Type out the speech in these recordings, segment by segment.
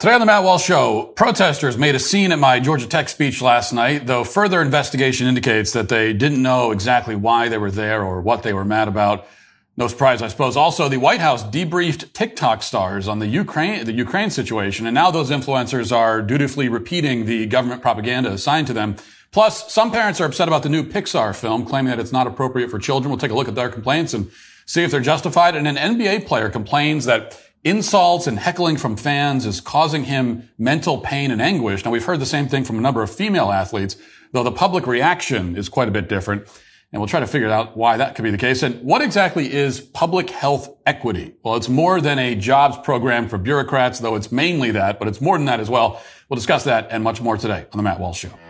Today on the Matt Walsh Show, protesters made a scene at my Georgia Tech speech last night, though further investigation indicates that they didn't know exactly why they were there or what they were mad about. No surprise, I suppose. Also, the White House debriefed TikTok stars on the Ukraine, the Ukraine situation, and now those influencers are dutifully repeating the government propaganda assigned to them. Plus, some parents are upset about the new Pixar film, claiming that it's not appropriate for children. We'll take a look at their complaints and see if they're justified. And an NBA player complains that Insults and heckling from fans is causing him mental pain and anguish. Now we've heard the same thing from a number of female athletes, though the public reaction is quite a bit different. And we'll try to figure out why that could be the case. And what exactly is public health equity? Well, it's more than a jobs program for bureaucrats, though it's mainly that, but it's more than that as well. We'll discuss that and much more today on the Matt Walsh Show.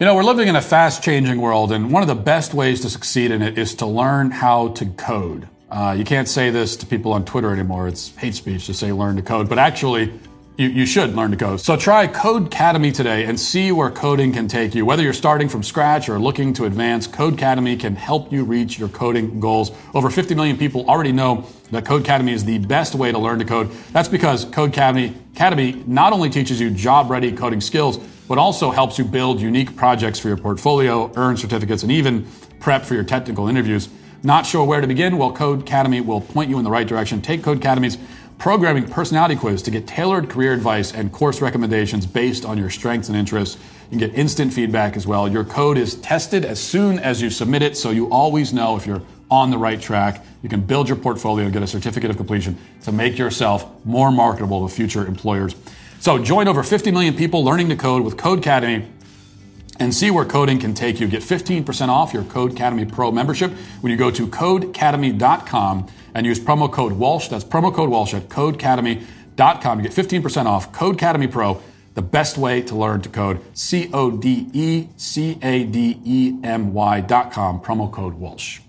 You know, we're living in a fast changing world, and one of the best ways to succeed in it is to learn how to code. Uh, you can't say this to people on Twitter anymore. It's hate speech to say learn to code, but actually, you, you should learn to code. So try Codecademy today and see where coding can take you. Whether you're starting from scratch or looking to advance, Codecademy can help you reach your coding goals. Over 50 million people already know that Codecademy is the best way to learn to code. That's because Codecademy Academy not only teaches you job-ready coding skills, but also helps you build unique projects for your portfolio, earn certificates, and even prep for your technical interviews. Not sure where to begin? Well, Codecademy will point you in the right direction. Take Codecademy's programming personality quiz to get tailored career advice and course recommendations based on your strengths and interests. You can get instant feedback as well. Your code is tested as soon as you submit it, so you always know if you're on the right track. You can build your portfolio, get a certificate of completion to make yourself more marketable to future employers. So join over 50 million people learning to code with Codecademy and see where coding can take you. Get 15% off your Codecademy Pro membership when you go to codecademy.com and use promo code Walsh. That's promo code Walsh at codecademy.com. You get 15% off Codecademy Pro, the best way to learn to code. C O D E C A D E M Y.com, promo code Walsh.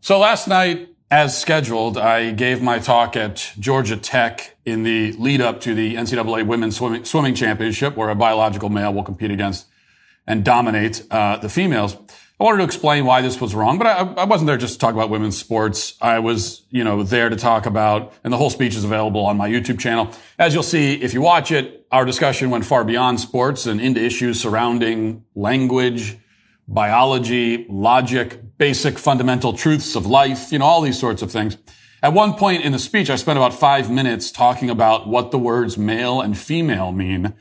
So last night, as scheduled, I gave my talk at Georgia Tech in the lead up to the NCAA Women's Swimming, swimming Championship, where a biological male will compete against and dominate uh, the females. I wanted to explain why this was wrong, but I, I, wasn't there just to talk about women's sports. I was, you know, there to talk about, and the whole speech is available on my YouTube channel. As you'll see, if you watch it, our discussion went far beyond sports and into issues surrounding language, biology, logic, basic fundamental truths of life, you know, all these sorts of things. At one point in the speech, I spent about five minutes talking about what the words male and female mean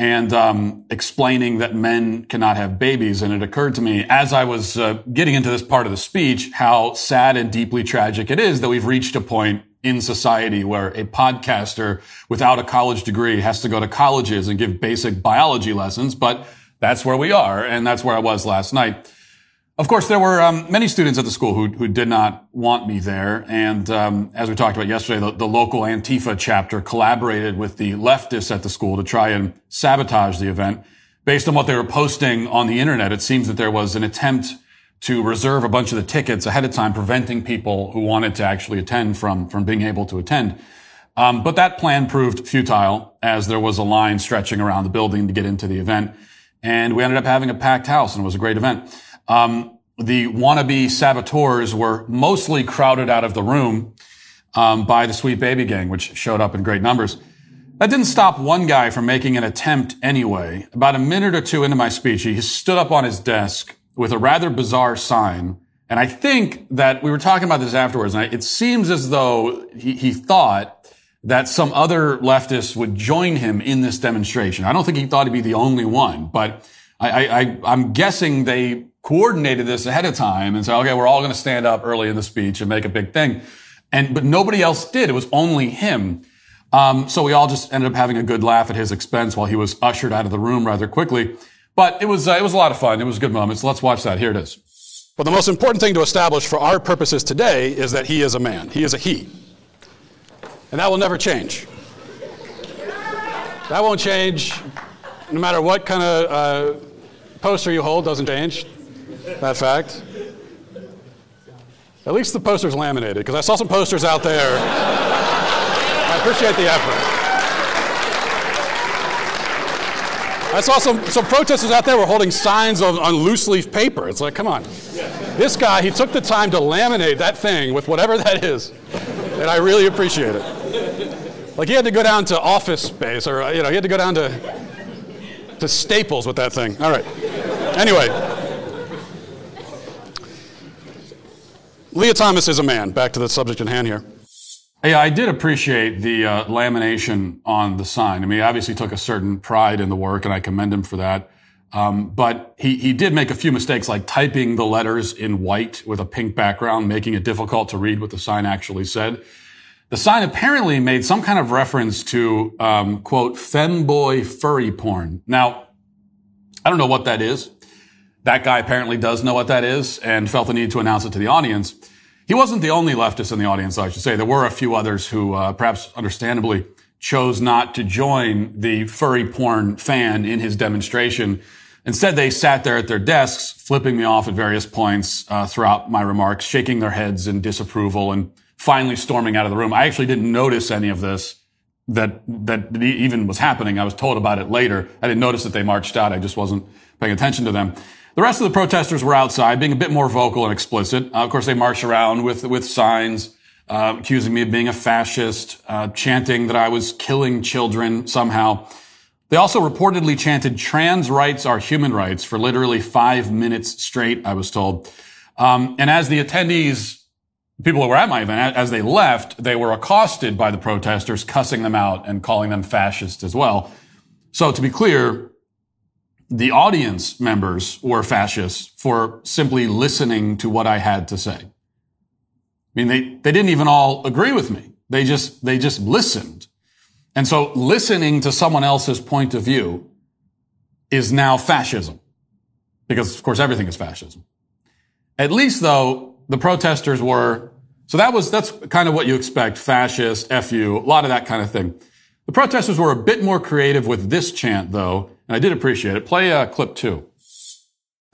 and um, explaining that men cannot have babies. And it occurred to me as I was uh, getting into this part of the speech how sad and deeply tragic it is that we've reached a point in society where a podcaster without a college degree has to go to colleges and give basic biology lessons. But that's where we are, and that's where I was last night. Of course, there were um, many students at the school who, who did not want me there. And um, as we talked about yesterday, the, the, local Antifa chapter collaborated with the leftists at the school to try and sabotage the event. Based on what they were posting on the internet, it seems that there was an attempt to reserve a bunch of the tickets ahead of time, preventing people who wanted to actually attend from, from being able to attend. Um, but that plan proved futile as there was a line stretching around the building to get into the event. And we ended up having a packed house and it was a great event. Um, the wannabe saboteurs were mostly crowded out of the room um, by the Sweet Baby Gang, which showed up in great numbers. That didn't stop one guy from making an attempt anyway. About a minute or two into my speech, he stood up on his desk with a rather bizarre sign. And I think that we were talking about this afterwards, and it seems as though he, he thought that some other leftists would join him in this demonstration. I don't think he thought he'd be the only one, but I, I, I'm guessing they coordinated this ahead of time and said, okay, we're all going to stand up early in the speech and make a big thing. And, but nobody else did. It was only him. Um, so we all just ended up having a good laugh at his expense while he was ushered out of the room rather quickly. But it was, uh, it was a lot of fun. It was a good moment. So let's watch that. Here it is. But the most important thing to establish for our purposes today is that he is a man. He is a he. And that will never change. That won't change no matter what kind of uh, poster you hold, doesn't change that fact. At least the poster's laminated, because I saw some posters out there. I appreciate the effort. I saw some, some protesters out there were holding signs on, on loose leaf paper. It's like, come on. This guy, he took the time to laminate that thing with whatever that is. And I really appreciate it. Like he had to go down to office space or, you know, he had to go down to, to Staples with that thing. All right. Anyway. Lia Thomas is a man. Back to the subject in hand here. Yeah, I did appreciate the uh, lamination on the sign. I mean, he obviously took a certain pride in the work, and I commend him for that. Um, but he, he did make a few mistakes, like typing the letters in white with a pink background, making it difficult to read what the sign actually said. The sign apparently made some kind of reference to, um, quote, femboy furry porn. Now, I don't know what that is. That guy apparently does know what that is and felt the need to announce it to the audience. He wasn't the only leftist in the audience, I should say. There were a few others who, uh, perhaps understandably, chose not to join the furry porn fan in his demonstration. Instead, they sat there at their desks, flipping me off at various points uh, throughout my remarks, shaking their heads in disapproval, and finally storming out of the room. I actually didn't notice any of this that that even was happening. I was told about it later. I didn't notice that they marched out. I just wasn't paying attention to them. The rest of the protesters were outside, being a bit more vocal and explicit. Uh, of course, they marched around with with signs uh, accusing me of being a fascist, uh, chanting that I was killing children somehow. They also reportedly chanted "trans rights are human rights" for literally five minutes straight. I was told, um, and as the attendees. People who were at my event, as they left, they were accosted by the protesters, cussing them out and calling them fascists as well. So to be clear, the audience members were fascists for simply listening to what I had to say. I mean, they, they didn't even all agree with me. They just, they just listened. And so listening to someone else's point of view is now fascism. Because of course everything is fascism. At least though, the protesters were, so that was, that's kind of what you expect. Fascist, FU, a lot of that kind of thing. The protesters were a bit more creative with this chant though, and I did appreciate it. Play uh, clip two.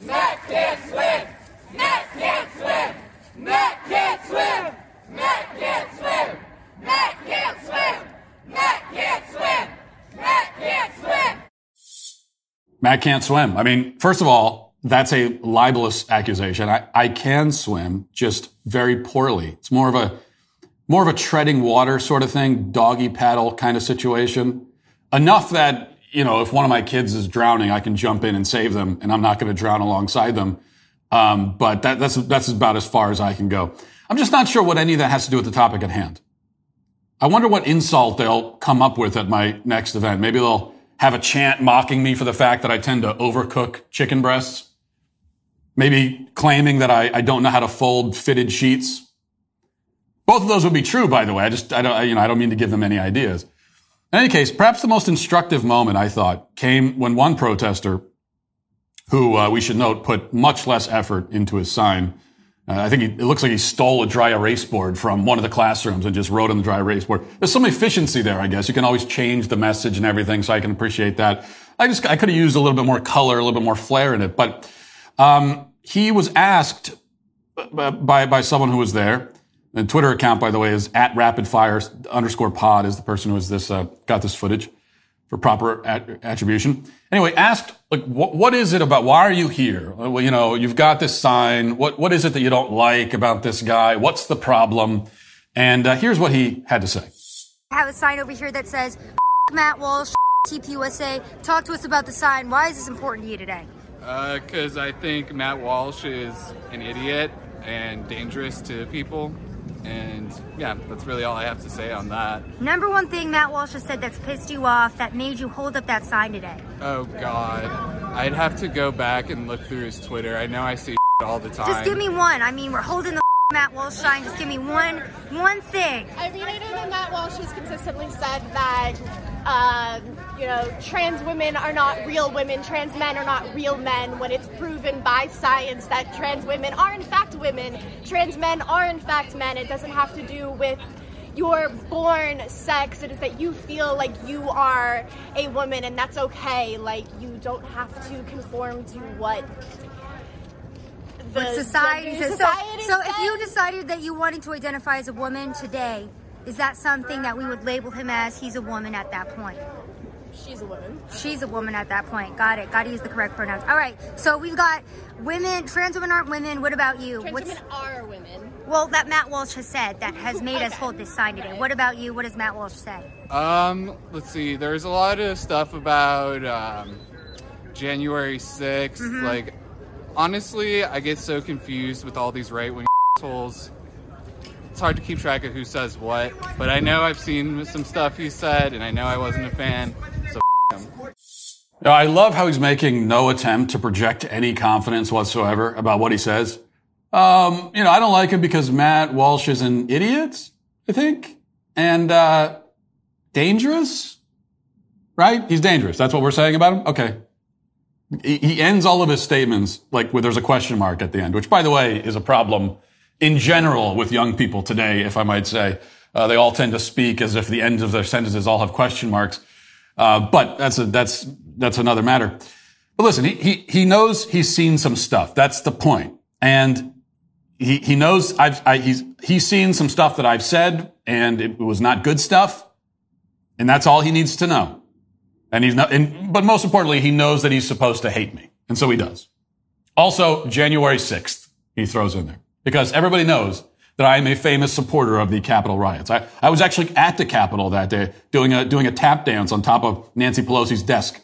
Matt can't swim! Matt can't swim! Matt can't swim! Matt can't swim! Matt can't swim! Matt can't swim! Matt can't swim! Matt can't swim. I mean, first of all, that's a libelous accusation. I, I can swim, just very poorly. It's more of a more of a treading water sort of thing, doggy paddle kind of situation. Enough that you know, if one of my kids is drowning, I can jump in and save them, and I'm not going to drown alongside them. Um, but that, that's that's about as far as I can go. I'm just not sure what any of that has to do with the topic at hand. I wonder what insult they'll come up with at my next event. Maybe they'll have a chant mocking me for the fact that I tend to overcook chicken breasts. Maybe claiming that I, I don't know how to fold fitted sheets. Both of those would be true, by the way. I just, I don't, you know, I don't mean to give them any ideas. In any case, perhaps the most instructive moment, I thought, came when one protester, who uh, we should note put much less effort into his sign, uh, I think he, it looks like he stole a dry erase board from one of the classrooms and just wrote on the dry erase board. There's some efficiency there, I guess. You can always change the message and everything, so I can appreciate that. I just, I could have used a little bit more color, a little bit more flair in it, but, um, he was asked by, by someone who was there, the Twitter account, by the way, is at rapid fire underscore pod is the person who has this, uh, got this footage for proper at- attribution. Anyway, asked, like, what, what is it about, why are you here? Well, you know, you've got this sign. What, what is it that you don't like about this guy? What's the problem? And uh, here's what he had to say. I have a sign over here that says, Matt Walsh, TPUSA. Talk to us about the sign. Why is this important to you today? Because uh, I think Matt Walsh is an idiot and dangerous to people. And yeah, that's really all I have to say on that. Number one thing Matt Walsh has said that's pissed you off that made you hold up that sign today. Oh God, I'd have to go back and look through his Twitter. I know I see all the time. Just give me one. I mean, we're holding the Matt Walsh sign. Just give me one, one thing. I mean, I know that Matt Walsh has consistently said that um, you know, trans women are not real women, trans men are not real men, when it's proven by science that trans women are in fact women, trans men are in fact men. It doesn't have to do with your born sex. It is that you feel like you are a woman and that's okay. Like, you don't have to conform to what what society says. Society so, so if you decided that you wanted to identify as a woman today, is that something that we would label him as he's a woman at that point? She's she's a woman. She's a woman at that point. Got it. Got to use the correct pronouns. All right. So we've got women. Trans women aren't women. What about you? Trans What's women are women. well that Matt Walsh has said that has made us hold this sign today. What about you? What does Matt Walsh say? Um, let's see. There's a lot of stuff about um, January 6th. Like, honestly, I get so confused with all these right wing assholes. It's hard to keep track of who says what, but I know I've seen some stuff he said, and I know I wasn't a fan. I love how he's making no attempt to project any confidence whatsoever about what he says. Um, you know, I don't like him because Matt Walsh is an idiot, I think, and uh, dangerous. Right? He's dangerous. That's what we're saying about him. Okay. He, he ends all of his statements like where there's a question mark at the end, which, by the way, is a problem in general with young people today, if I might say. Uh, they all tend to speak as if the ends of their sentences all have question marks. Uh, but that's a, that's that's another matter. But listen, he, he he knows he's seen some stuff. That's the point. and he he knows I've I, he's he's seen some stuff that I've said, and it was not good stuff, and that's all he needs to know. And he's not. And, but most importantly, he knows that he's supposed to hate me, and so he does. Also, January sixth, he throws in there because everybody knows that I am a famous supporter of the Capitol riots. I, I was actually at the Capitol that day doing a, doing a tap dance on top of Nancy Pelosi's desk.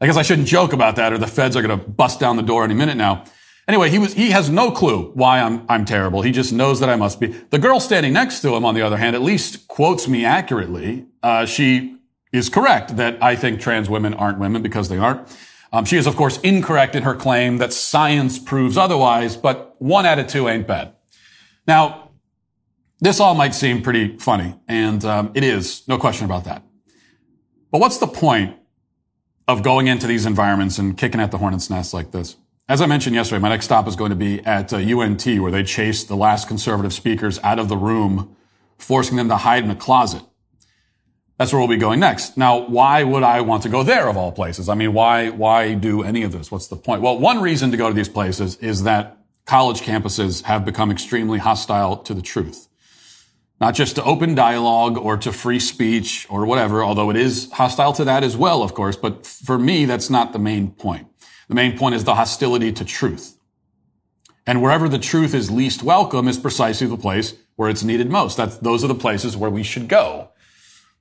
I guess I shouldn't joke about that or the feds are going to bust down the door any minute now. Anyway, he was, he has no clue why I'm, I'm terrible. He just knows that I must be. The girl standing next to him, on the other hand, at least quotes me accurately. Uh, she is correct that I think trans women aren't women because they aren't. Um, she is, of course, incorrect in her claim that science proves otherwise, but one out of two ain't bad. Now, this all might seem pretty funny, and um, it is, no question about that. But what's the point of going into these environments and kicking at the hornet's nest like this? As I mentioned yesterday, my next stop is going to be at uh, UNT, where they chased the last conservative speakers out of the room, forcing them to hide in a closet. That's where we'll be going next. Now, why would I want to go there of all places? I mean, why, why do any of this? What's the point? Well, one reason to go to these places is that college campuses have become extremely hostile to the truth. Not just to open dialogue or to free speech or whatever, although it is hostile to that as well, of course. But for me, that's not the main point. The main point is the hostility to truth. And wherever the truth is least welcome is precisely the place where it's needed most. That's, those are the places where we should go.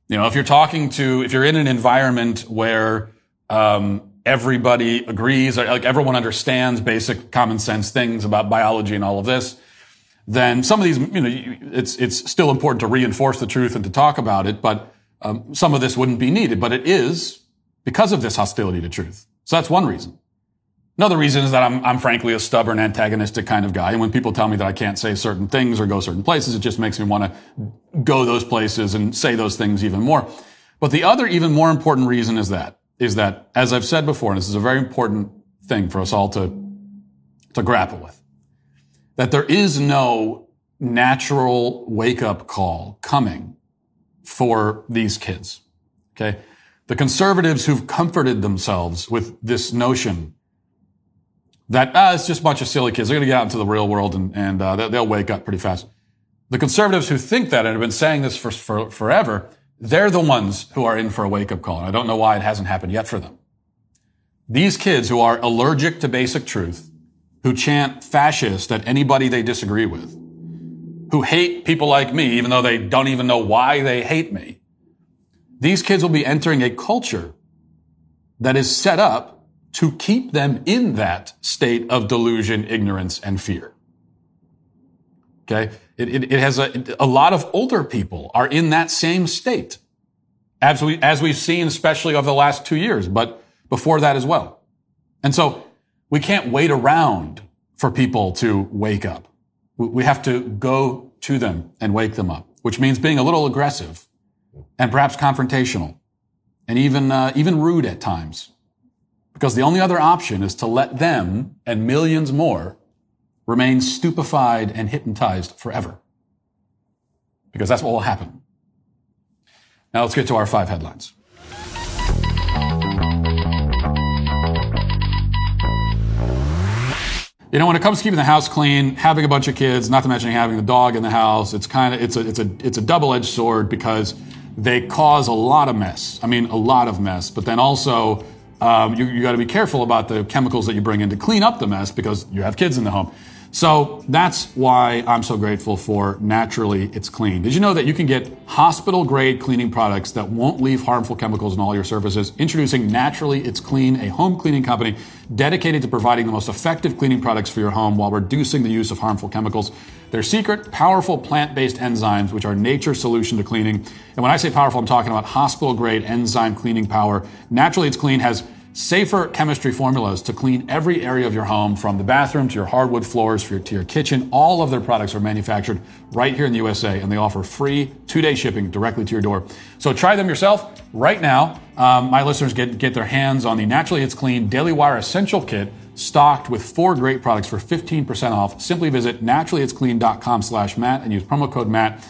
You know, if you're talking to, if you're in an environment where, um, everybody agrees, like everyone understands basic common sense things about biology and all of this, then some of these, you know, it's, it's still important to reinforce the truth and to talk about it, but, um, some of this wouldn't be needed, but it is because of this hostility to truth. So that's one reason. Another reason is that I'm, I'm frankly a stubborn, antagonistic kind of guy. And when people tell me that I can't say certain things or go certain places, it just makes me want to go those places and say those things even more. But the other, even more important reason is that, is that, as I've said before, and this is a very important thing for us all to, to grapple with, that there is no natural wake up call coming for these kids. Okay. The conservatives who've comforted themselves with this notion that ah, it's just a bunch of silly kids. They're going to get out into the real world and, and uh, they'll, wake up pretty fast. The conservatives who think that and have been saying this for, for forever, they're the ones who are in for a wake up call. And I don't know why it hasn't happened yet for them. These kids who are allergic to basic truth, who chant fascist at anybody they disagree with, who hate people like me, even though they don't even know why they hate me, these kids will be entering a culture that is set up to keep them in that state of delusion, ignorance, and fear. Okay. It, it, it, has a, a lot of older people are in that same state as we, as we've seen, especially over the last two years, but before that as well. And so we can't wait around for people to wake up. We have to go to them and wake them up, which means being a little aggressive and perhaps confrontational and even, uh, even rude at times. Because the only other option is to let them and millions more remain stupefied and hypnotized forever. Because that's what will happen. Now let's get to our five headlines. You know, when it comes to keeping the house clean, having a bunch of kids, not to mention having the dog in the house, it's kind of it's a it's a it's a double-edged sword because they cause a lot of mess. I mean, a lot of mess. But then also, um, you, you got to be careful about the chemicals that you bring in to clean up the mess because you have kids in the home. So that's why I'm so grateful for Naturally It's Clean. Did you know that you can get hospital grade cleaning products that won't leave harmful chemicals in all your surfaces? Introducing Naturally It's Clean, a home cleaning company dedicated to providing the most effective cleaning products for your home while reducing the use of harmful chemicals. Their secret, powerful plant-based enzymes, which are nature's solution to cleaning. And when I say powerful, I'm talking about hospital grade enzyme cleaning power. Naturally It's Clean has safer chemistry formulas to clean every area of your home from the bathroom to your hardwood floors to your kitchen. All of their products are manufactured right here in the USA and they offer free two day shipping directly to your door. So try them yourself right now. Um, my listeners get, get their hands on the Naturally It's Clean Daily Wire Essential Kit stocked with four great products for 15% off. Simply visit naturallyitsclean.com slash Matt and use promo code Matt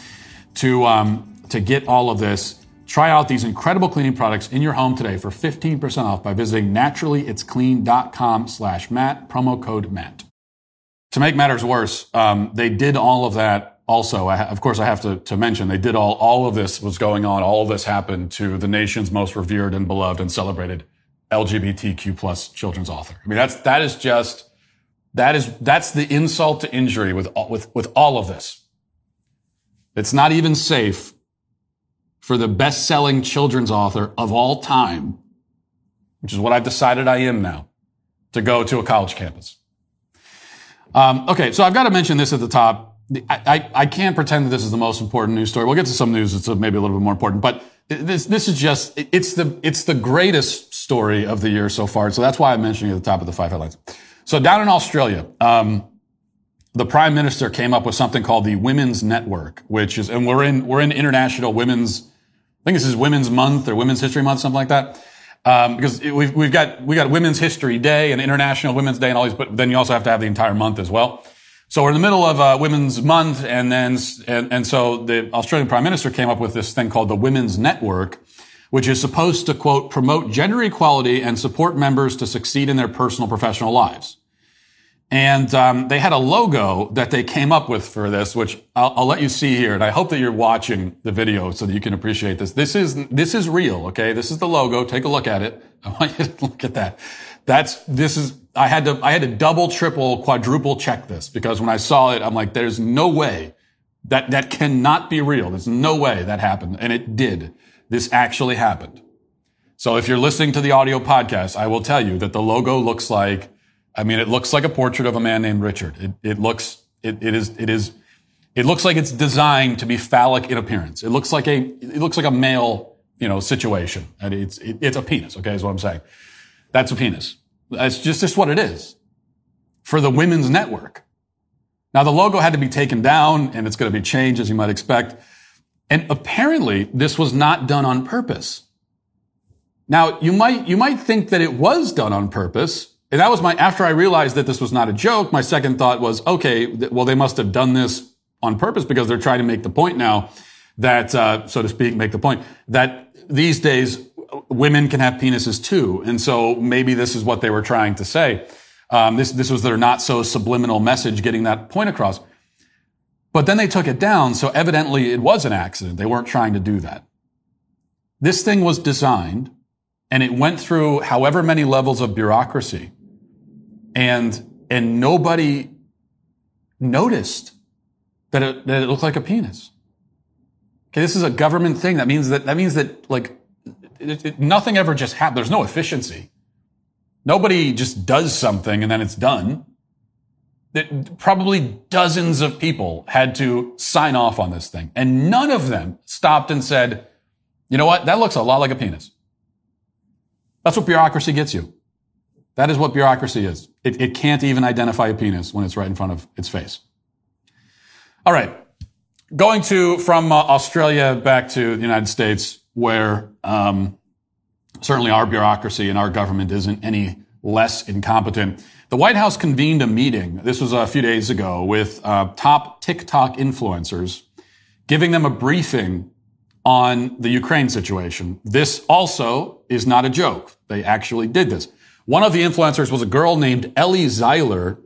to, um, to get all of this. Try out these incredible cleaning products in your home today for 15% off by visiting naturallyitsclean.com slash Matt, promo code Matt. To make matters worse, um, they did all of that also. I, of course, I have to, to mention they did all, all of this was going on. All of this happened to the nation's most revered and beloved and celebrated LGBTQ plus children's author. I mean, that's, that is just, that is, that's the insult to injury with, with, with all of this. It's not even safe for the best selling children's author of all time, which is what I've decided I am now, to go to a college campus. Um, okay, so I've got to mention this at the top. I, I, I, can't pretend that this is the most important news story. We'll get to some news that's maybe a little bit more important, but this, this is just, it's the, it's the greatest story of the year so far. So that's why I'm mentioning it at the top of the five headlines. So down in Australia, um, the prime minister came up with something called the Women's Network, which is, and we're in, we're in international women's think this is Women's Month or Women's History Month, something like that. Um, because we've, we've got, we got Women's History Day and International Women's Day and all these, but then you also have to have the entire month as well. So we're in the middle of uh, Women's Month, and then and, and so the Australian Prime Minister came up with this thing called the Women's Network, which is supposed to quote promote gender equality and support members to succeed in their personal professional lives. And um, they had a logo that they came up with for this, which I'll, I'll, let you see here. And I hope that you're watching the video so that you can appreciate this. This is this is real. Okay, this is the logo. Take a look at it. I want you to look at that. That's this is. I had to I had to double, triple, quadruple check this because when I saw it, I'm like, there's no way that that cannot be real. There's no way that happened, and it did. This actually happened. So if you're listening to the audio podcast, I will tell you that the logo looks like I mean, it looks like a portrait of a man named Richard. It, it looks, it, it is, it is, it looks like it's designed to be phallic in appearance. It looks like a, it looks like a male, you know, situation. And it's, it, it's a penis. Okay. Is what I'm saying. That's a penis. That's just, just what it is for the women's network. Now the logo had to be taken down and it's going to be changed as you might expect. And apparently this was not done on purpose. Now you might, you might think that it was done on purpose and that was my, after I realized that this was not a joke, my second thought was, okay, well, they must have done this on purpose because they're trying to make the point now that, uh, so to speak, make the point that these days women can have penises too. And so maybe this is what they were trying to say. Um, this, this was their not so subliminal message getting that point across. But then they took it down. So evidently it was an accident. They weren't trying to do that. This thing was designed and it went through however many levels of bureaucracy and and nobody noticed that it, that it looked like a penis. Okay, this is a government thing. That means that that means that like it, it, nothing ever just happens. There's no efficiency. Nobody just does something and then it's done. That probably dozens of people had to sign off on this thing, and none of them stopped and said, "You know what? That looks a lot like a penis." That's what bureaucracy gets you. That is what bureaucracy is. It, it can't even identify a penis when it's right in front of its face. All right. Going to from uh, Australia back to the United States, where um, certainly our bureaucracy and our government isn't any less incompetent. The White House convened a meeting. This was a few days ago with uh, top TikTok influencers, giving them a briefing on the Ukraine situation. This also is not a joke. They actually did this. One of the influencers was a girl named Ellie Zeiler,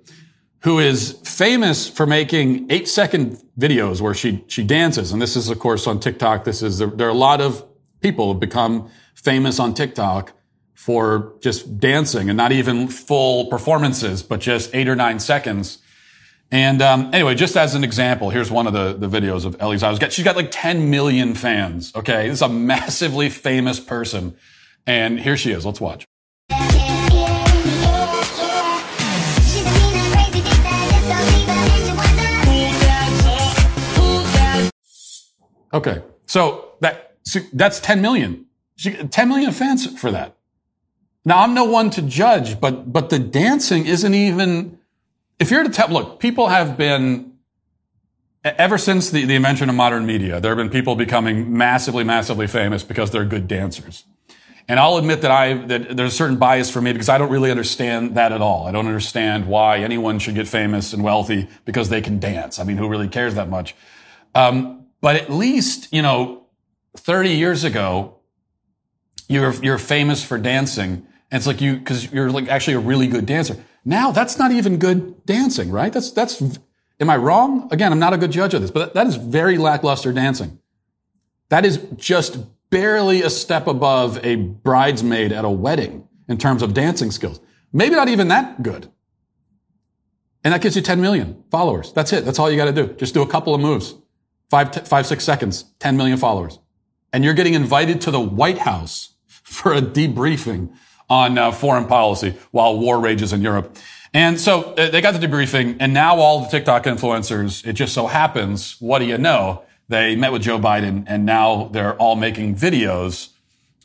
who is famous for making eight second videos where she, she dances. And this is, of course, on TikTok. This is, there, are a lot of people who have become famous on TikTok for just dancing and not even full performances, but just eight or nine seconds. And um, anyway, just as an example, here's one of the, the videos of Ellie was she's got like 10 million fans. Okay, this is a massively famous person, and here she is. Let's watch. Okay, so that so that's 10 million. 10 million fans for that. Now I'm no one to judge, but but the dancing isn't even. If you're to tell, look, people have been ever since the, the invention of modern media. There have been people becoming massively, massively famous because they're good dancers. And I'll admit that I that there's a certain bias for me because I don't really understand that at all. I don't understand why anyone should get famous and wealthy because they can dance. I mean, who really cares that much? Um, but at least, you know, 30 years ago, you're, you're famous for dancing. And it's like you, cause you're like actually a really good dancer. Now that's not even good dancing, right? That's, that's, am I wrong? Again, I'm not a good judge of this, but that is very lackluster dancing. That is just barely a step above a bridesmaid at a wedding in terms of dancing skills. Maybe not even that good. And that gives you 10 million followers. That's it. That's all you got to do. Just do a couple of moves. Five, t- five, six seconds, 10 million followers. And you're getting invited to the White House for a debriefing on uh, foreign policy while war rages in Europe. And so uh, they got the debriefing and now all the TikTok influencers, it just so happens, what do you know? They met with Joe Biden and now they're all making videos.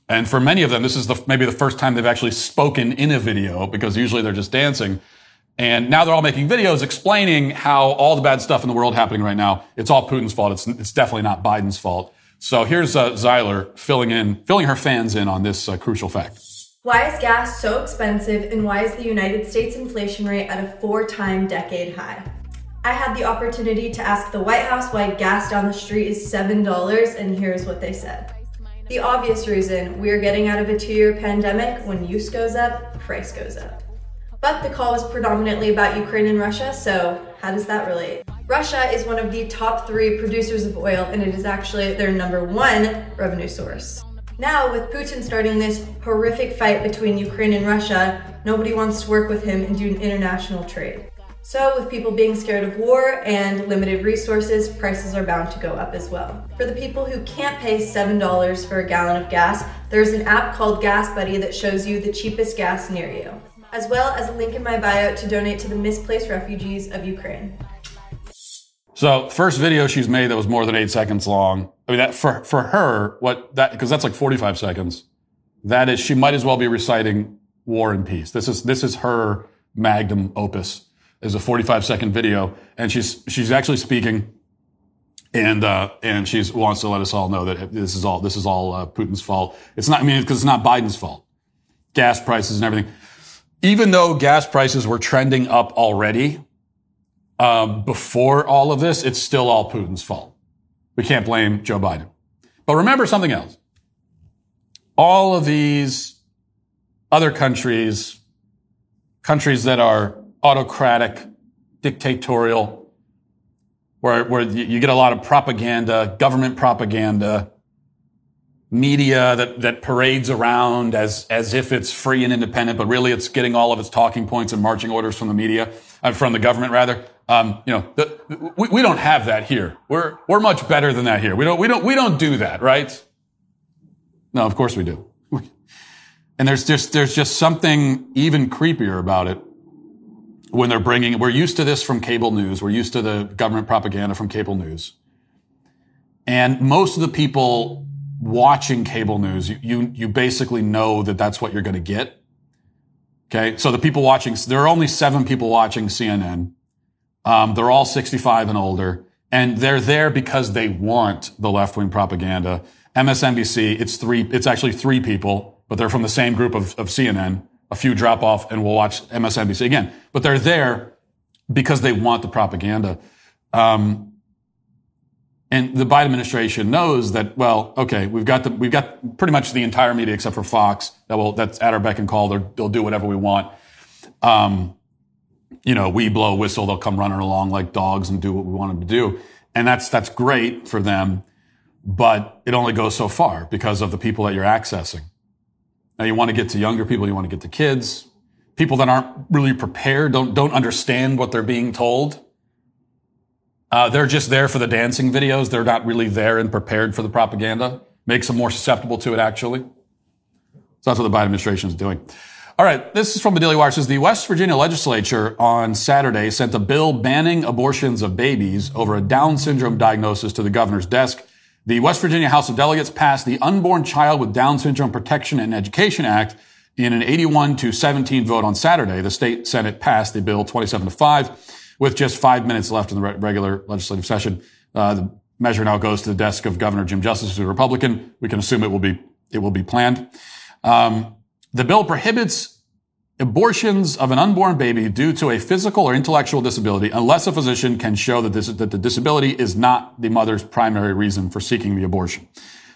And for many of them, this is the, maybe the first time they've actually spoken in a video because usually they're just dancing. And now they're all making videos explaining how all the bad stuff in the world happening right now, it's all Putin's fault. It's, it's definitely not Biden's fault. So here's uh, Zeiler filling in, filling her fans in on this uh, crucial fact. Why is gas so expensive and why is the United States inflation rate at a four time decade high? I had the opportunity to ask the White House why gas down the street is $7 and here's what they said. The obvious reason we're getting out of a two year pandemic when use goes up, price goes up. But the call was predominantly about Ukraine and Russia, so how does that relate? Russia is one of the top three producers of oil, and it is actually their number one revenue source. Now, with Putin starting this horrific fight between Ukraine and Russia, nobody wants to work with him and do an international trade. So, with people being scared of war and limited resources, prices are bound to go up as well. For the people who can't pay $7 for a gallon of gas, there's an app called Gas Buddy that shows you the cheapest gas near you as well as a link in my bio to donate to the misplaced refugees of Ukraine. So, first video she's made that was more than eight seconds long. I mean, that for for her, what that because that's like forty five seconds. That is, she might as well be reciting War and Peace. This is this is her magnum opus. Is a forty five second video, and she's she's actually speaking, and uh, and she wants to let us all know that this is all this is all uh, Putin's fault. It's not. I mean, because it's not Biden's fault. Gas prices and everything even though gas prices were trending up already um, before all of this, it's still all Putin's fault. We can't blame Joe Biden. But remember something else. All of these other countries, countries that are autocratic, dictatorial, where, where you get a lot of propaganda, government propaganda, media that, that parades around as, as if it's free and independent, but really it's getting all of its talking points and marching orders from the media, uh, from the government rather. Um, you know, the, we, we don't have that here. We're, we're much better than that here. We don't, we don't, we don't do that, right? No, of course we do. And there's just, there's just something even creepier about it when they're bringing, we're used to this from cable news. We're used to the government propaganda from cable news. And most of the people watching cable news, you, you, you basically know that that's what you're going to get. Okay. So the people watching, there are only seven people watching CNN. Um, they're all 65 and older and they're there because they want the left wing propaganda. MSNBC, it's three, it's actually three people, but they're from the same group of, of CNN. A few drop off and we'll watch MSNBC again, but they're there because they want the propaganda. Um, and the Biden administration knows that, well, okay, we've got the, we've got pretty much the entire media except for Fox that will, that's at our beck and call. They'll, they'll do whatever we want. Um, you know, we blow a whistle, they'll come running along like dogs and do what we want them to do. And that's, that's great for them, but it only goes so far because of the people that you're accessing. Now you want to get to younger people, you want to get to kids, people that aren't really prepared, don't, don't understand what they're being told. Uh, they're just there for the dancing videos. They're not really there and prepared for the propaganda. Makes them more susceptible to it, actually. So that's what the Biden administration is doing. All right, this is from the Daily Wire. It says the West Virginia legislature on Saturday sent a bill banning abortions of babies over a Down syndrome diagnosis to the governor's desk. The West Virginia House of Delegates passed the Unborn Child with Down Syndrome Protection and Education Act in an 81 to 17 vote on Saturday. The state Senate passed the bill 27 to 5 with just five minutes left in the regular legislative session. Uh, the measure now goes to the desk of Governor Jim Justice, who's a Republican. We can assume it will be it will be planned. Um, the bill prohibits abortions of an unborn baby due to a physical or intellectual disability unless a physician can show that, this, that the disability is not the mother's primary reason for seeking the abortion.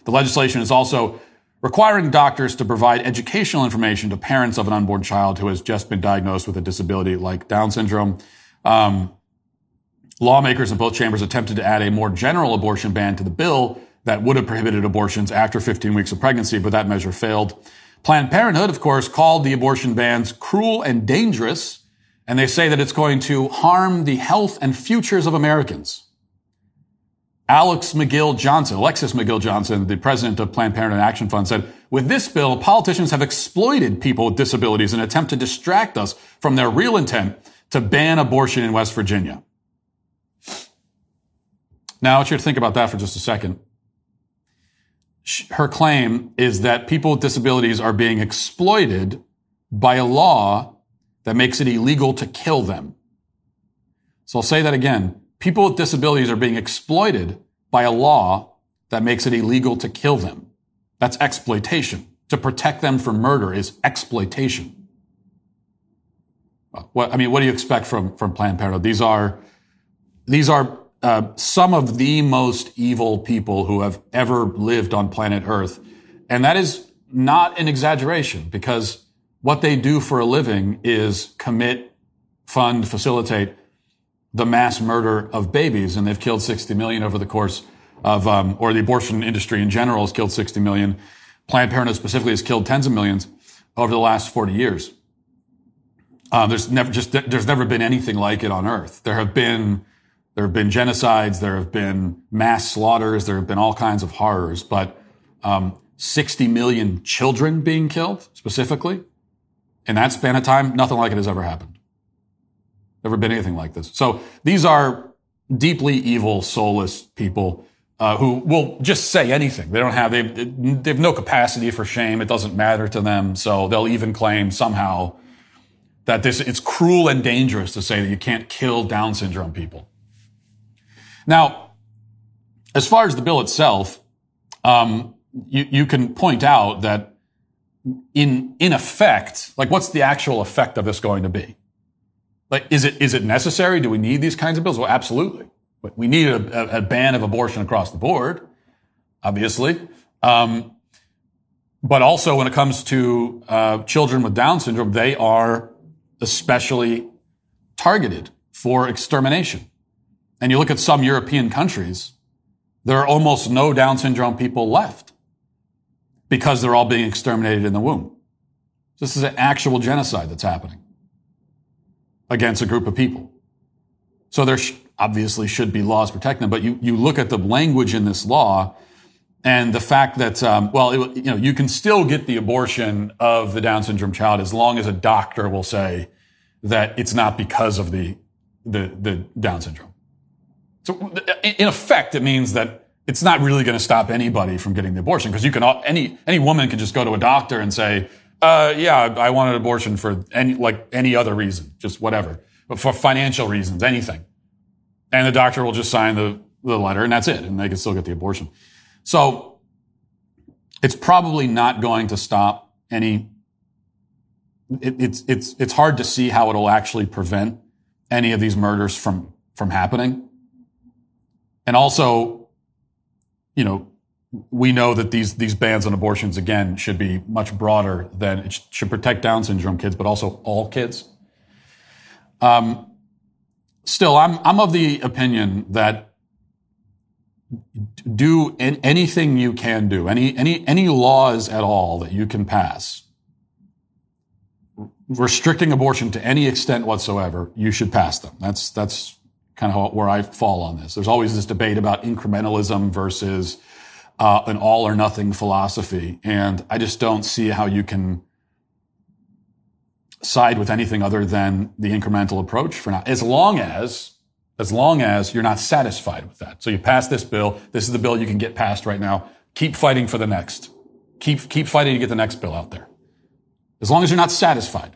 The legislation is also requiring doctors to provide educational information to parents of an unborn child who has just been diagnosed with a disability like Down syndrome. Um, lawmakers in both chambers attempted to add a more general abortion ban to the bill that would have prohibited abortions after 15 weeks of pregnancy, but that measure failed. Planned Parenthood, of course, called the abortion bans cruel and dangerous, and they say that it's going to harm the health and futures of Americans. Alex McGill Johnson, Alexis McGill Johnson, the president of Planned Parenthood Action Fund said, with this bill, politicians have exploited people with disabilities in attempt to distract us from their real intent to ban abortion in West Virginia. Now, I want you to think about that for just a second her claim is that people with disabilities are being exploited by a law that makes it illegal to kill them. So I'll say that again. People with disabilities are being exploited by a law that makes it illegal to kill them. That's exploitation. To protect them from murder is exploitation. What, I mean, what do you expect from, from Planned Parenthood? These are, these are uh, some of the most evil people who have ever lived on planet Earth. And that is not an exaggeration because what they do for a living is commit, fund, facilitate the mass murder of babies. And they've killed 60 million over the course of, um, or the abortion industry in general has killed 60 million. Planned Parenthood specifically has killed tens of millions over the last 40 years. Uh, there's never just, there's never been anything like it on earth. There have been there have been genocides, there have been mass slaughters, there have been all kinds of horrors, but um, 60 million children being killed specifically in that span of time, nothing like it has ever happened. Never been anything like this. So these are deeply evil, soulless people uh, who will just say anything. They don't have they, they have no capacity for shame. It doesn't matter to them. So they'll even claim somehow that this it's cruel and dangerous to say that you can't kill Down syndrome people. Now, as far as the bill itself, um, you, you can point out that in in effect, like what's the actual effect of this going to be? Like, is it is it necessary? Do we need these kinds of bills? Well, absolutely. But we need a, a, ban of abortion across the board, obviously. Um, but also, when it comes to uh, children with Down syndrome, they are especially targeted for extermination and you look at some European countries, there are almost no Down syndrome people left because they're all being exterminated in the womb. This is an actual genocide that's happening against a group of people. So there sh- obviously should be laws protecting them, but you, you look at the language in this law and the fact that, um, well, it, you know, you can still get the abortion of the Down syndrome child as long as a doctor will say that it's not because of the, the, the Down syndrome. So in effect, it means that it's not really going to stop anybody from getting the abortion because you can any any woman can just go to a doctor and say, uh, "Yeah, I want an abortion for any like any other reason, just whatever, but for financial reasons, anything," and the doctor will just sign the the letter and that's it, and they can still get the abortion. So it's probably not going to stop any. It, it's it's it's hard to see how it'll actually prevent any of these murders from from happening. And also, you know, we know that these these bans on abortions again should be much broader than it should protect Down syndrome kids, but also all kids. Um, still, I'm, I'm of the opinion that do anything you can do, any, any, any laws at all that you can pass, restricting abortion to any extent whatsoever, you should pass them. That's, that's kind of where I fall on this. There's always this debate about incrementalism versus uh, an all or nothing philosophy. And I just don't see how you can side with anything other than the incremental approach for now, as long as as long as you're not satisfied with that. So you pass this bill. This is the bill you can get passed right now. Keep fighting for the next. Keep, keep fighting to get the next bill out there. As long as you're not satisfied.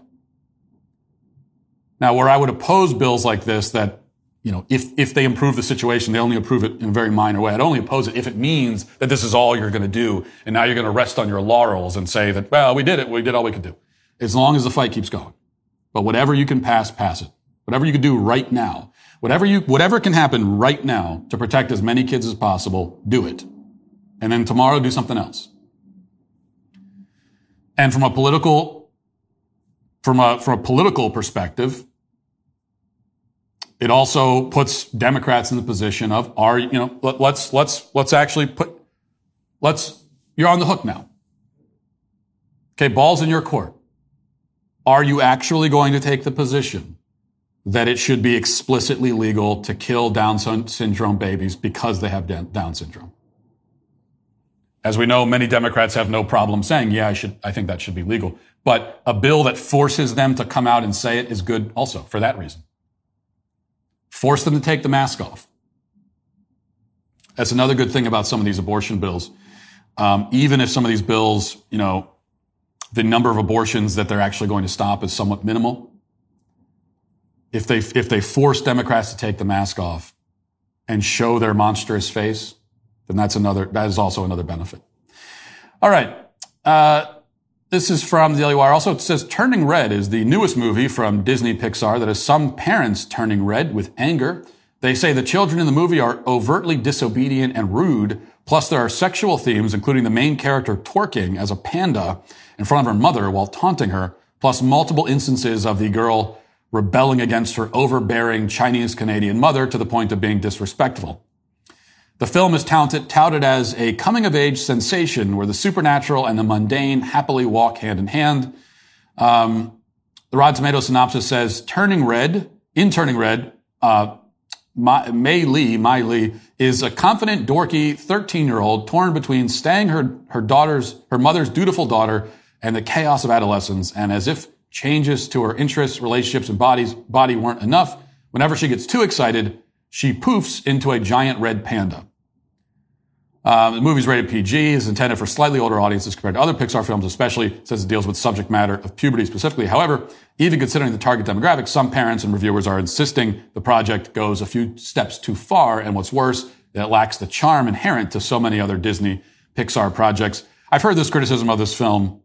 Now, where I would oppose bills like this that, you know, if, if they improve the situation, they only improve it in a very minor way. I'd only oppose it if it means that this is all you're going to do. And now you're going to rest on your laurels and say that, well, we did it. We did all we could do. As long as the fight keeps going. But whatever you can pass, pass it. Whatever you can do right now Whatever you, whatever can happen right now to protect as many kids as possible, do it. And then tomorrow do something else. And from a political, from a, from a political perspective, it also puts Democrats in the position of are, you know, let, let's, let's, let's actually put, let's, you're on the hook now. Okay. Ball's in your court. Are you actually going to take the position that it should be explicitly legal to kill Down syndrome babies because they have Down syndrome. As we know, many Democrats have no problem saying, yeah, I should, I think that should be legal. But a bill that forces them to come out and say it is good also for that reason. Force them to take the mask off. That's another good thing about some of these abortion bills. Um, even if some of these bills, you know, the number of abortions that they're actually going to stop is somewhat minimal if they, if they force Democrats to take the mask off and show their monstrous face, then that's another, that is also another benefit. All right. Uh, this is from the Daily Wire. Also, it says Turning Red is the newest movie from Disney Pixar that has some parents turning red with anger. They say the children in the movie are overtly disobedient and rude. Plus, there are sexual themes, including the main character twerking as a panda in front of her mother while taunting her, plus multiple instances of the girl rebelling against her overbearing Chinese Canadian mother to the point of being disrespectful. The film is touted, touted as a coming of age sensation where the supernatural and the mundane happily walk hand in hand. Um, the Rotten Tomato synopsis says, Turning Red, in Turning Red, uh, Mei Lee, Mai Lee, is a confident, dorky 13 year old torn between staying her, her daughter's, her mother's dutiful daughter and the chaos of adolescence. And as if changes to her interests, relationships, and bodies, body weren't enough. Whenever she gets too excited, she poofs into a giant red panda. Um, the movie's rated PG, is intended for slightly older audiences compared to other Pixar films, especially since it deals with subject matter of puberty specifically. However, even considering the target demographic, some parents and reviewers are insisting the project goes a few steps too far, and what's worse, it lacks the charm inherent to so many other Disney Pixar projects. I've heard this criticism of this film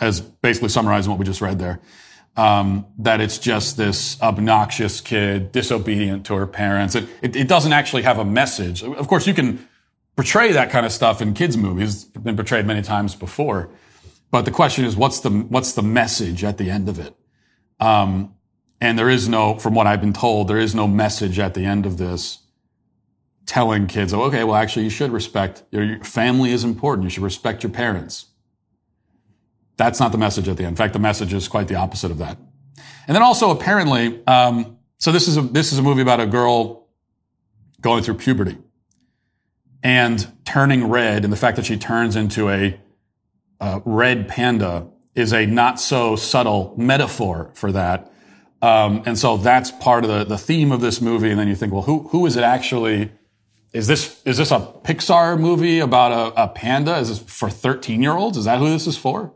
as basically summarizing what we just read there. Um, that it's just this obnoxious kid, disobedient to her parents. It, it, it, doesn't actually have a message. Of course, you can portray that kind of stuff in kids' movies. It's been portrayed many times before. But the question is, what's the what's the message at the end of it? Um, and there is no, from what I've been told, there is no message at the end of this telling kids, oh, okay, well, actually, you should respect your, your family is important. You should respect your parents. That's not the message at the end. In fact, the message is quite the opposite of that. And then also apparently, um, so this is a this is a movie about a girl going through puberty and turning red, and the fact that she turns into a uh, red panda is a not so subtle metaphor for that. Um, and so that's part of the, the theme of this movie. And then you think, well, who who is it actually? Is this is this a Pixar movie about a, a panda? Is this for thirteen year olds? Is that who this is for?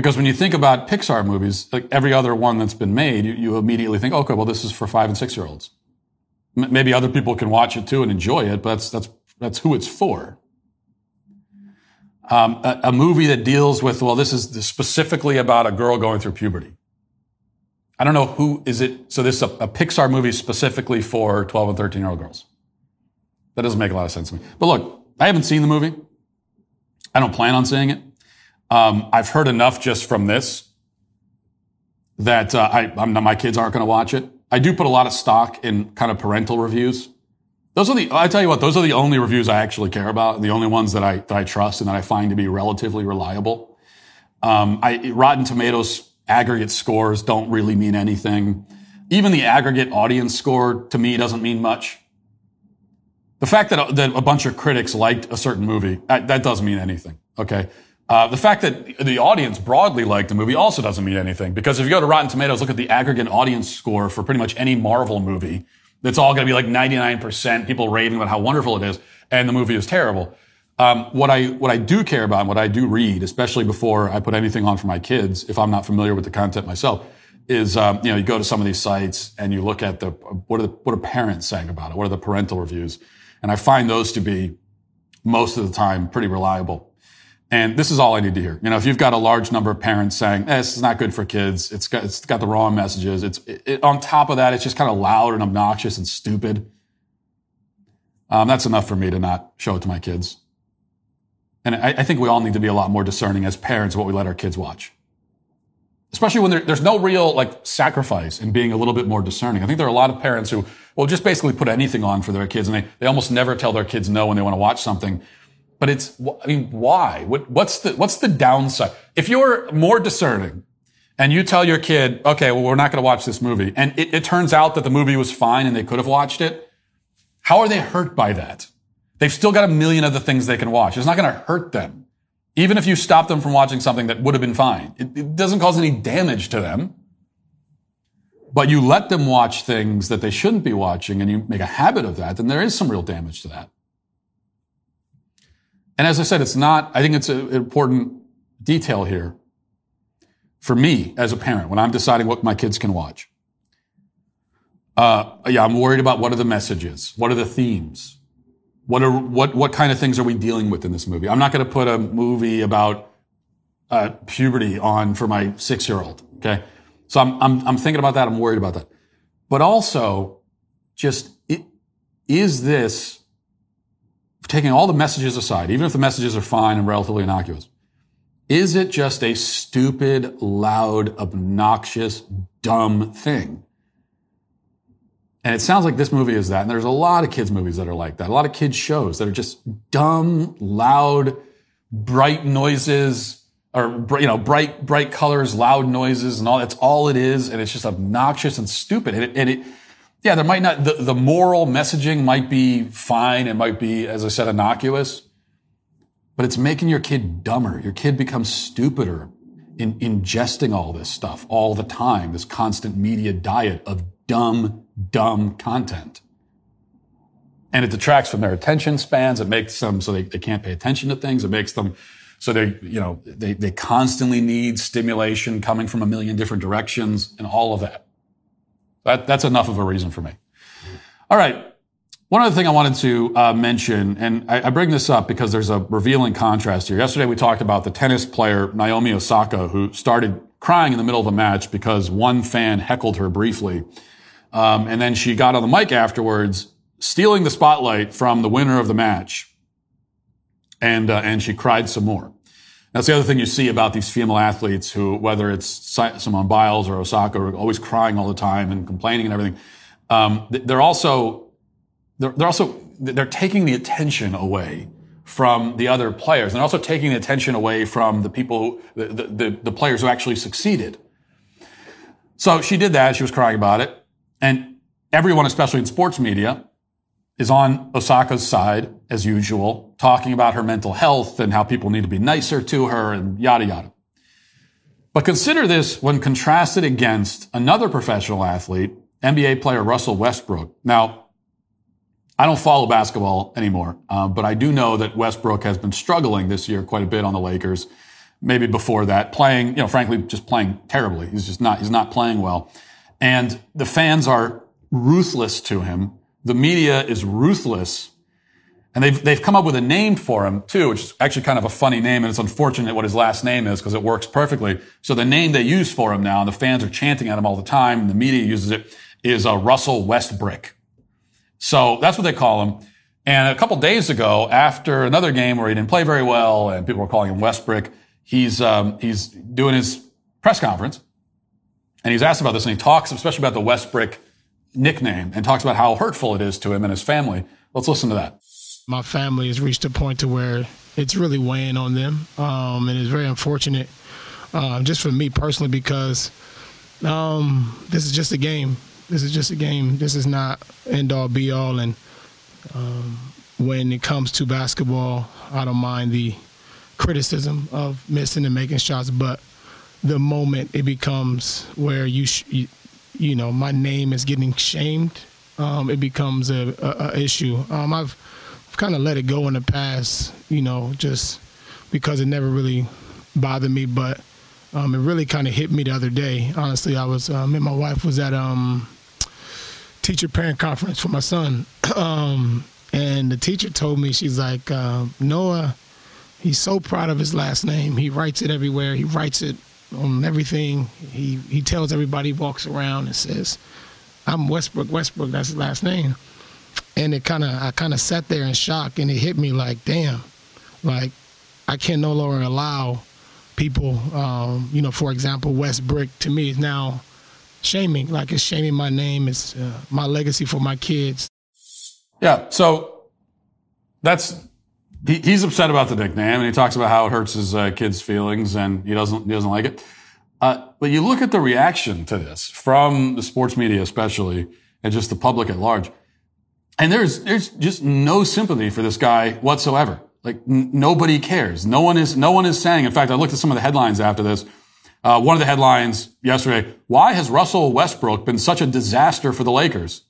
Because when you think about Pixar movies, like every other one that's been made, you, you immediately think, okay, well, this is for five and six year olds. M- maybe other people can watch it too and enjoy it, but that's, that's, that's who it's for. Um, a, a, movie that deals with, well, this is specifically about a girl going through puberty. I don't know who is it. So this is a, a Pixar movie specifically for 12 and 13 year old girls. That doesn't make a lot of sense to me. But look, I haven't seen the movie. I don't plan on seeing it. Um, I've heard enough just from this that uh, I, I'm, my kids aren't going to watch it. I do put a lot of stock in kind of parental reviews. Those are the, I tell you what, those are the only reviews I actually care about, the only ones that I, that I trust and that I find to be relatively reliable. Um, I, Rotten Tomatoes aggregate scores don't really mean anything. Even the aggregate audience score to me doesn't mean much. The fact that, that a bunch of critics liked a certain movie, that, that doesn't mean anything. Okay. Uh, the fact that the audience broadly liked the movie also doesn't mean anything because if you go to Rotten Tomatoes, look at the aggregate audience score for pretty much any Marvel movie, it's all going to be like 99% people raving about how wonderful it is, and the movie is terrible. Um, what I what I do care about and what I do read, especially before I put anything on for my kids, if I'm not familiar with the content myself, is um, you know you go to some of these sites and you look at the what are the what are parents saying about it, what are the parental reviews, and I find those to be most of the time pretty reliable. And this is all I need to hear. You know, if you've got a large number of parents saying, eh, this is not good for kids, it's got, it's got the wrong messages, it's, it, it, on top of that, it's just kind of loud and obnoxious and stupid. Um, that's enough for me to not show it to my kids. And I, I, think we all need to be a lot more discerning as parents what we let our kids watch. Especially when there, there's no real like sacrifice in being a little bit more discerning. I think there are a lot of parents who will just basically put anything on for their kids and they, they almost never tell their kids no when they want to watch something but it's, I mean, why? What, what's the, what's the downside? If you're more discerning and you tell your kid, okay, well, we're not going to watch this movie, and it, it turns out that the movie was fine and they could have watched it, how are they hurt by that? They've still got a million other things they can watch. It's not going to hurt them. Even if you stop them from watching something that would have been fine, it, it doesn't cause any damage to them. But you let them watch things that they shouldn't be watching and you make a habit of that, then there is some real damage to that. And as I said, it's not, I think it's an important detail here for me as a parent when I'm deciding what my kids can watch. Uh, yeah, I'm worried about what are the messages? What are the themes? What are, what, what kind of things are we dealing with in this movie? I'm not going to put a movie about uh, puberty on for my six year old. Okay. So I'm, I'm, I'm thinking about that. I'm worried about that. But also just, it, is this taking all the messages aside, even if the messages are fine and relatively innocuous, is it just a stupid, loud, obnoxious, dumb thing? And it sounds like this movie is that. And there's a lot of kids' movies that are like that. A lot of kids' shows that are just dumb, loud, bright noises, or, you know, bright, bright colors, loud noises and all. That's all it is. And it's just obnoxious and stupid. And it, and it yeah, there might not, the, the moral messaging might be fine. It might be, as I said, innocuous, but it's making your kid dumber. Your kid becomes stupider in ingesting all this stuff all the time, this constant media diet of dumb, dumb content. And it detracts from their attention spans. It makes them so they, they can't pay attention to things. It makes them so they, you know, they, they constantly need stimulation coming from a million different directions and all of that. That, that's enough of a reason for me. All right. One other thing I wanted to uh, mention, and I, I, bring this up because there's a revealing contrast here. Yesterday we talked about the tennis player Naomi Osaka who started crying in the middle of a match because one fan heckled her briefly. Um, and then she got on the mic afterwards, stealing the spotlight from the winner of the match. And, uh, and she cried some more. That's the other thing you see about these female athletes who, whether it's Simone Biles or Osaka, are always crying all the time and complaining and everything. Um, they're also, they're, they're also, they're taking the attention away from the other players. And also taking the attention away from the people, the, the, the players who actually succeeded. So she did that. She was crying about it. And everyone, especially in sports media, is on Osaka's side, as usual, talking about her mental health and how people need to be nicer to her and yada yada. But consider this when contrasted against another professional athlete, NBA player Russell Westbrook. Now, I don't follow basketball anymore, uh, but I do know that Westbrook has been struggling this year quite a bit on the Lakers. Maybe before that, playing, you know, frankly, just playing terribly. He's just not, he's not playing well. And the fans are ruthless to him the media is ruthless. And they've, they've come up with a name for him too, which is actually kind of a funny name. And it's unfortunate what his last name is because it works perfectly. So the name they use for him now, and the fans are chanting at him all the time, and the media uses it, is uh, Russell Westbrick. So that's what they call him. And a couple days ago, after another game where he didn't play very well and people were calling him Westbrick, he's, um, he's doing his press conference And he's asked about this and he talks especially about the Westbrick nickname and talks about how hurtful it is to him and his family. Let's listen to that. My family has reached a point to where it's really weighing on them. Um, and it's very unfortunate, uh, just for me personally, because um, this is just a game. This is just a game. This is not end all be all. And um, when it comes to basketball, I don't mind the criticism of missing and making shots, but the moment it becomes where you, sh- you, you know, my name is getting shamed, um, it becomes a, a, a issue. Um, I've, I've kind of let it go in the past, you know, just because it never really bothered me, but um, it really kind of hit me the other day. Honestly, I was, uh, me and my wife was at um, teacher parent conference for my son, um, and the teacher told me she's like, uh, Noah, he's so proud of his last name. He writes it everywhere. He writes it on everything. He he tells everybody walks around and says, "I'm Westbrook. Westbrook. That's his last name." And it kind of I kind of sat there in shock, and it hit me like, "Damn, like I can no longer allow." people, um, you know, for example, Westbrick to me is now shaming, like it's shaming my name, it's uh, my legacy for my kids. Yeah. So that's, he, he's upset about the nickname and he talks about how it hurts his uh, kids' feelings and he doesn't, he doesn't like it. Uh, but you look at the reaction to this from the sports media, especially, and just the public at large. And there's, there's just no sympathy for this guy whatsoever. Like n- nobody cares. No one is, no one is saying, in fact, I looked at some of the headlines after this. Uh, one of the headlines yesterday, why has Russell Westbrook been such a disaster for the Lakers?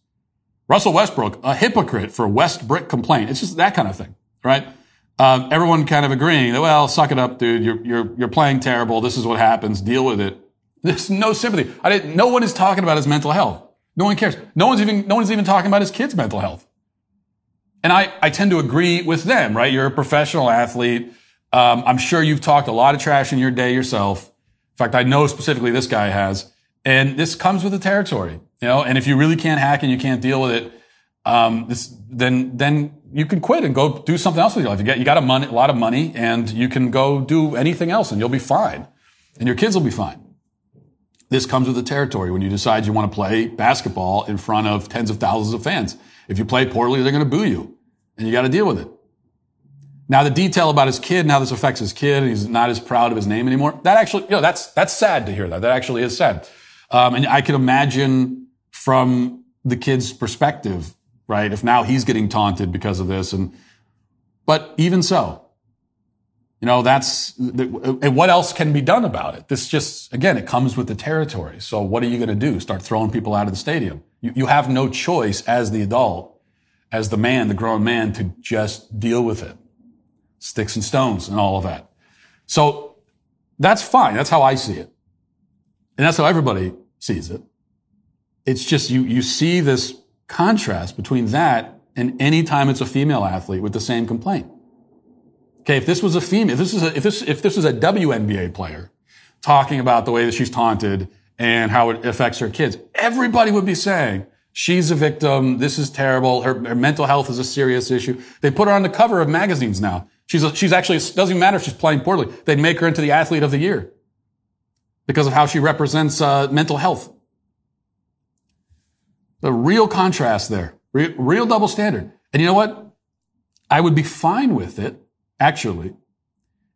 Russell Westbrook, a hypocrite for Westbrick complaint. It's just that kind of thing, right? Um, everyone kind of agreeing that, well, suck it up, dude. You're, you're, you're playing terrible. This is what happens. Deal with it. There's no sympathy. I didn't, no one is talking about his mental health. No one cares. No one's even, no one's even talking about his kid's mental health. And I, I tend to agree with them, right? You're a professional athlete. Um, I'm sure you've talked a lot of trash in your day yourself. In fact, I know specifically this guy has. And this comes with the territory, you know, and if you really can't hack and you can't deal with it, um, this, then, then you can quit and go do something else with your life. You get, you got a, money, a lot of money and you can go do anything else and you'll be fine. And your kids will be fine. This comes with the territory when you decide you want to play basketball in front of tens of thousands of fans. If you play poorly, they're going to boo you and you got to deal with it. Now, the detail about his kid and how this affects his kid, he's not as proud of his name anymore. That actually, you know, that's, that's sad to hear that. That actually is sad. Um, and I can imagine from the kid's perspective, right? If now he's getting taunted because of this and, but even so, you know, that's, and what else can be done about it? This just, again, it comes with the territory. So what are you going to do? Start throwing people out of the stadium? You, you have no choice as the adult, as the man, the grown man to just deal with it. Sticks and stones and all of that. So that's fine. That's how I see it. And that's how everybody sees it. It's just you, you see this contrast between that and any time it's a female athlete with the same complaint. Okay, if this was a female, if this is a, if this if this was a WNBA player talking about the way that she's taunted and how it affects her kids, everybody would be saying she's a victim. This is terrible. Her, her mental health is a serious issue. They put her on the cover of magazines now. She's a, she's actually it doesn't matter if she's playing poorly. They'd make her into the athlete of the year because of how she represents uh, mental health. The real contrast there, real, real double standard. And you know what? I would be fine with it, actually,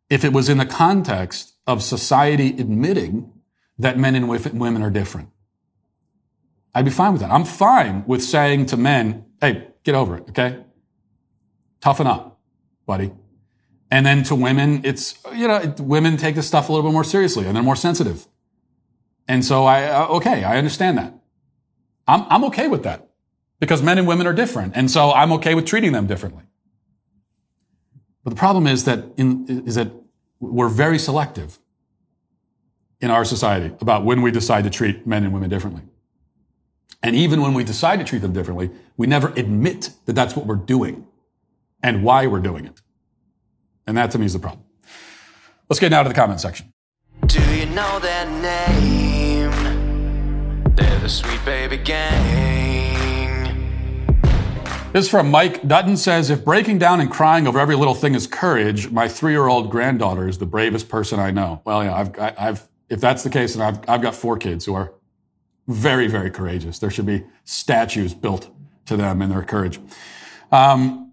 if it was in the context of society admitting that men and women are different. I'd be fine with that. I'm fine with saying to men, hey, get over it, okay? Toughen up, buddy. And then to women, it's, you know, women take this stuff a little bit more seriously and they're more sensitive. And so I, uh, okay, I understand that. I'm, I'm okay with that because men and women are different. And so I'm okay with treating them differently. But the problem is that in, is that we're very selective in our society about when we decide to treat men and women differently. And even when we decide to treat them differently, we never admit that that's what we're doing and why we're doing it. And that to me is the problem. Let's get now to the comment section. Do you know their name? They're the Sweet Baby Gang. This is from Mike Dutton says, if breaking down and crying over every little thing is courage, my three-year-old granddaughter is the bravest person I know. Well, yeah, I've, I've, if that's the case, and I've, I've got four kids who are very, very courageous. There should be statues built to them and their courage. Um,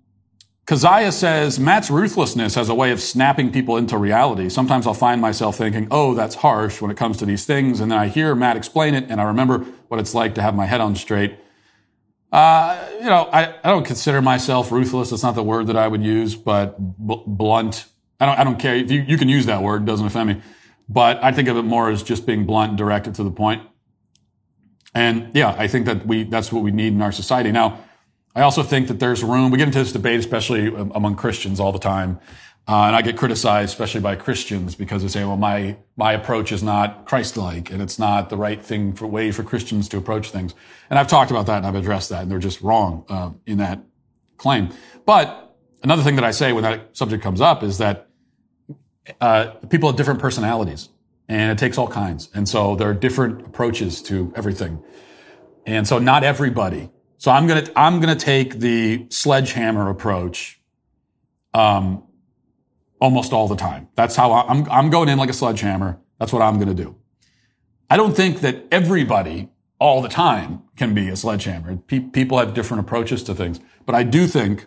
Keziah says, Matt's ruthlessness has a way of snapping people into reality. Sometimes I'll find myself thinking, oh, that's harsh when it comes to these things. And then I hear Matt explain it and I remember what it's like to have my head on straight. Uh, you know, I, I don't consider myself ruthless. That's not the word that I would use, but blunt. I don't, I don't care. You, you can use that word. Doesn't offend me. But I think of it more as just being blunt directed to the point. And yeah, I think that we, that's what we need in our society. Now, I also think that there's room. We get into this debate, especially among Christians all the time. Uh, and I get criticized, especially by Christians, because they say, well, my, my approach is not Christ-like and it's not the right thing for way for Christians to approach things. And I've talked about that and I've addressed that and they're just wrong, uh, in that claim. But another thing that I say when that subject comes up is that, uh, people have different personalities and it takes all kinds. And so there are different approaches to everything. And so not everybody. So I'm going to, I'm going to take the sledgehammer approach. Um, almost all the time. That's how I'm, I'm going in like a sledgehammer. That's what I'm going to do. I don't think that everybody all the time can be a sledgehammer. Pe- people have different approaches to things, but I do think,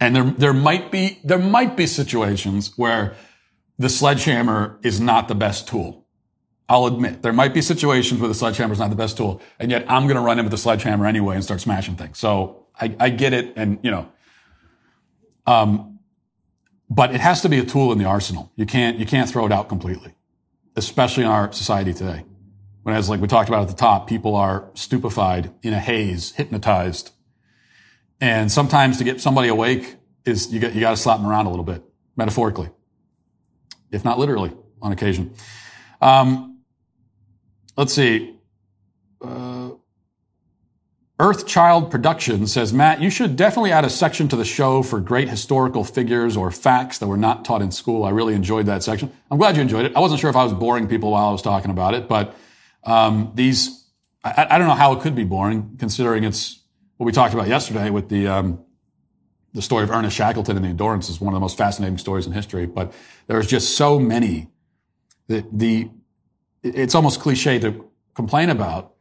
and there, there might be, there might be situations where the sledgehammer is not the best tool. I'll admit there might be situations where the sledgehammer is not the best tool, and yet I'm going to run in with the sledgehammer anyway and start smashing things. So I, I get it, and you know, um, but it has to be a tool in the arsenal. You can't, you can't throw it out completely, especially in our society today. When as like we talked about at the top, people are stupefied in a haze, hypnotized. And sometimes to get somebody awake is you got, you got to slap them around a little bit, metaphorically, if not literally on occasion. Um, let's see. Uh, Earthchild Productions says, Matt, you should definitely add a section to the show for great historical figures or facts that were not taught in school. I really enjoyed that section. I'm glad you enjoyed it. I wasn't sure if I was boring people while I was talking about it, but um, these, I, I, don't know how it could be boring considering it's what we talked about yesterday with the um, the story of Ernest Shackleton and the Endurance is one of the most fascinating stories in history. But there's just so many that the it's almost cliche to complain about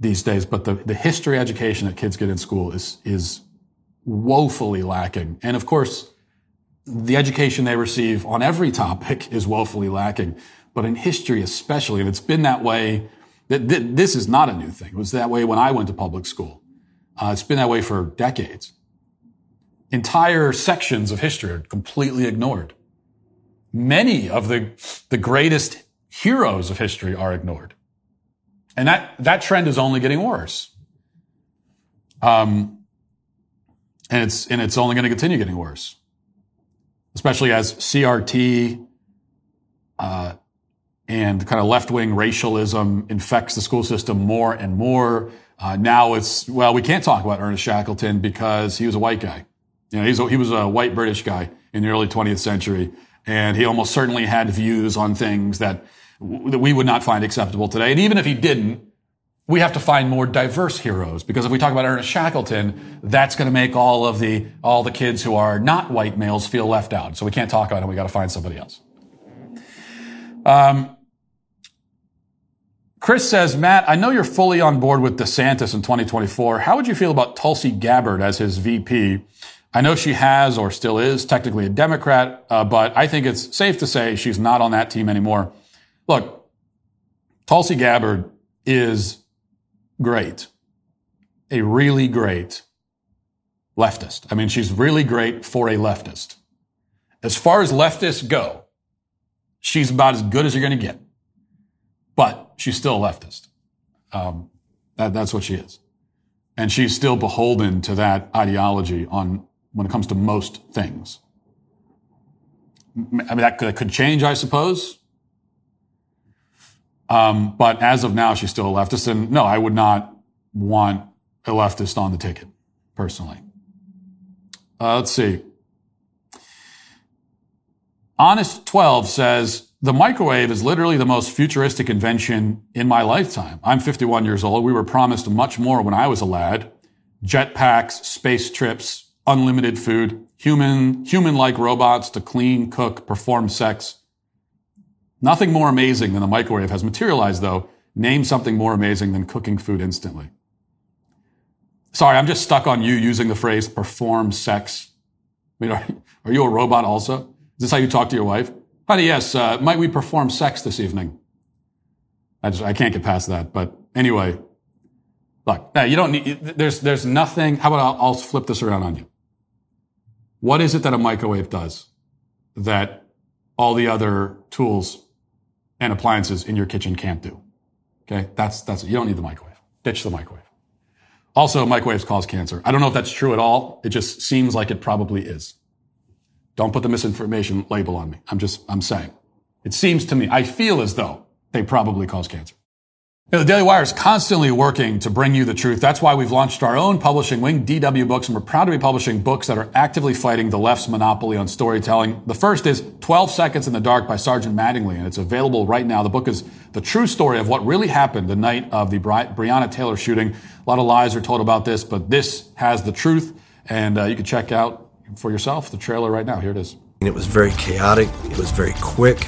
these days, but the, the history education that kids get in school is, is woefully lacking. And of course, the education they receive on every topic is woefully lacking, but in history especially, and it's been that way. That this is not a new thing. It was that way when I went to public school. Uh, it's been that way for decades. Entire sections of history are completely ignored. Many of the, the greatest heroes of history are ignored. And that, that trend is only getting worse. Um, and it's, and it's only going to continue getting worse, especially as CRT, uh, and kind of left-wing racialism infects the school system more and more. Uh, now it's, well, we can't talk about Ernest Shackleton because he was a white guy. You know, he's a, he was a white British guy in the early 20th century. And he almost certainly had views on things that that we would not find acceptable today. And even if he didn't, we have to find more diverse heroes because if we talk about Ernest Shackleton, that's going to make all of the all the kids who are not white males feel left out. So we can't talk about him. We got to find somebody else. Um, Chris says, Matt, I know you're fully on board with DeSantis in 2024. How would you feel about Tulsi Gabbard as his VP? I know she has or still is technically a Democrat, uh, but I think it's safe to say she's not on that team anymore. Look, Tulsi Gabbard is great, a really great leftist. I mean, she's really great for a leftist. As far as leftists go, she's about as good as you're going to get. But she's still a leftist. Um, that, that's what she is. And she's still beholden to that ideology on when it comes to most things. I mean, that could, that could change, I suppose. Um, but as of now, she's still a leftist. And no, I would not want a leftist on the ticket, personally. Uh, let's see. Honest 12 says, the microwave is literally the most futuristic invention in my lifetime. I'm 51 years old. We were promised much more when I was a lad. Jetpacks, space trips, unlimited food, human, human-like robots to clean, cook, perform sex, Nothing more amazing than the microwave has materialized, though. Name something more amazing than cooking food instantly. Sorry, I'm just stuck on you using the phrase perform sex. I mean, are, are you a robot also? Is this how you talk to your wife? Honey, yes, uh, might we perform sex this evening? I just, I can't get past that. But anyway, look, you don't need, there's, there's nothing. How about I'll, I'll flip this around on you? What is it that a microwave does that all the other tools and appliances in your kitchen can't do? Okay. That's, that's, you don't need the microwave. Ditch the microwave. Also, microwaves cause cancer. I don't know if that's true at all. It just seems like it probably is. Don't put the misinformation label on me. I'm just, I'm saying. It seems to me, I feel as though they probably cause cancer. You know, the Daily Wire is constantly working to bring you the truth. That's why we've launched our own publishing wing, DW Books, and we're proud to be publishing books that are actively fighting the left's monopoly on storytelling. The first is 12 Seconds in the Dark by Sergeant Mattingly, and it's available right now. The book is the true story of what really happened the night of the Breonna Taylor shooting. A lot of lies are told about this, but this has the truth, and uh, you can check out for yourself the trailer right now. Here it is. It was very chaotic. It was very quick.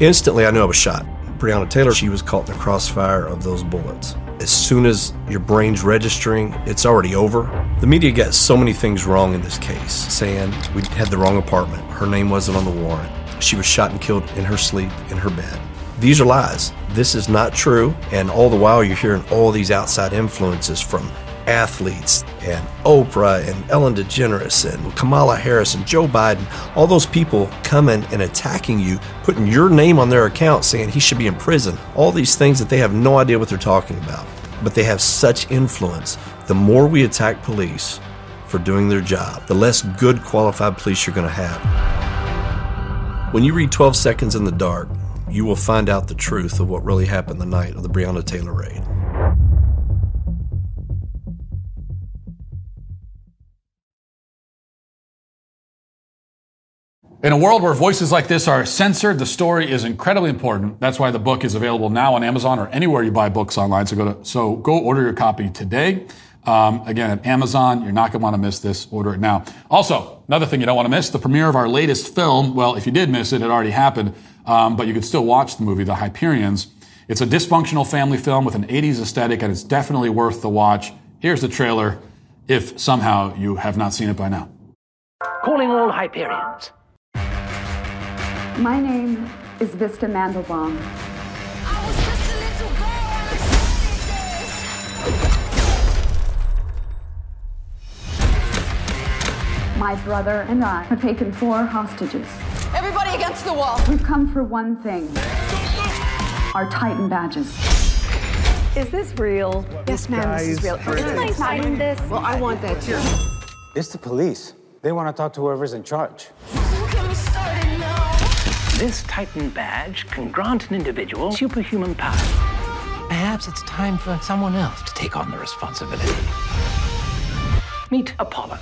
Instantly, I knew I was shot. Breonna Taylor, she was caught in the crossfire of those bullets. As soon as your brain's registering, it's already over. The media got so many things wrong in this case, saying we had the wrong apartment, her name wasn't on the warrant, she was shot and killed in her sleep in her bed. These are lies. This is not true, and all the while you're hearing all these outside influences from athletes and Oprah and Ellen DeGeneres and Kamala Harris and Joe Biden, all those people coming and attacking you, putting your name on their account saying he should be in prison, all these things that they have no idea what they're talking about. But they have such influence. The more we attack police for doing their job, the less good qualified police you're going to have. When you read 12 Seconds in the Dark, you will find out the truth of what really happened the night of the Breonna Taylor raid. In a world where voices like this are censored, the story is incredibly important. That's why the book is available now on Amazon or anywhere you buy books online. So go to, so go order your copy today. Um, again, at Amazon, you're not going to want to miss this. Order it now. Also, another thing you don't want to miss, the premiere of our latest film. Well, if you did miss it, it already happened. Um, but you could still watch the movie, The Hyperions. It's a dysfunctional family film with an 80s aesthetic, and it's definitely worth the watch. Here's the trailer, if somehow you have not seen it by now. Calling all Hyperions. My name is Vista Mandelbaum. My brother and I have taken four hostages. Everybody against the wall. We've come for one thing our Titan badges. Is this real? Yes, ma'am, this is real. Can I sign this? Well, I want that too. It's the police. They want to talk to whoever's in charge. This Titan badge can grant an individual superhuman power. Perhaps it's time for someone else to take on the responsibility. Meet Apollo.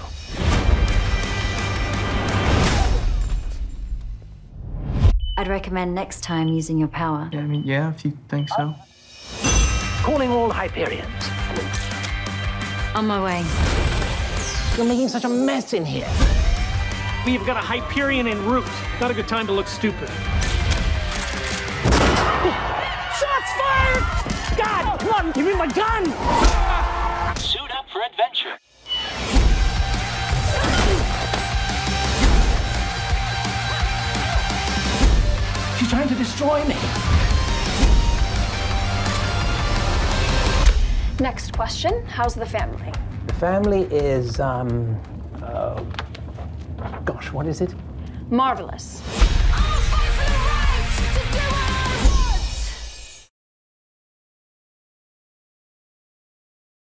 I'd recommend next time using your power. Yeah, I mean, yeah, if you think so. Calling all Hyperions. On my way. You're making such a mess in here. We've got a Hyperion en route. Not a good time to look stupid. Shots fired! God, come on, give me my gun! Suit up for adventure. She's trying to destroy me. Next question How's the family? The family is, um, uh, gosh, what is it? Marvelous.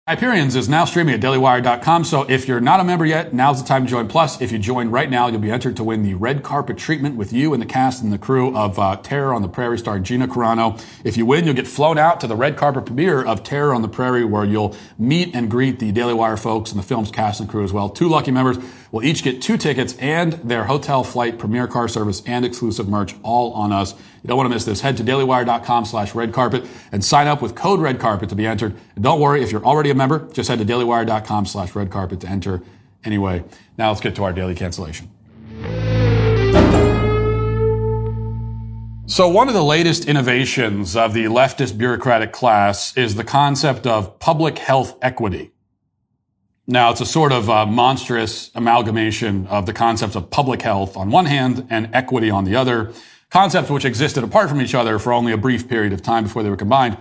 Hyperions is now streaming at dailywire.com. So if you're not a member yet, now's the time to join. Plus, if you join right now, you'll be entered to win the red carpet treatment with you and the cast and the crew of uh, Terror on the Prairie starring Gina Carano. If you win, you'll get flown out to the red carpet premiere of Terror on the Prairie where you'll meet and greet the Daily Wire folks and the film's cast and crew as well. Two lucky members will each get two tickets and their hotel flight, premiere car service, and exclusive merch all on us. You don't want to miss this. Head to dailywire.com slash red carpet and sign up with code red carpet to be entered. And don't worry, if you're already a member, just head to dailywire.com slash red carpet to enter anyway. Now let's get to our daily cancellation. So, one of the latest innovations of the leftist bureaucratic class is the concept of public health equity. Now, it's a sort of uh, monstrous amalgamation of the concepts of public health on one hand and equity on the other, concepts which existed apart from each other for only a brief period of time before they were combined.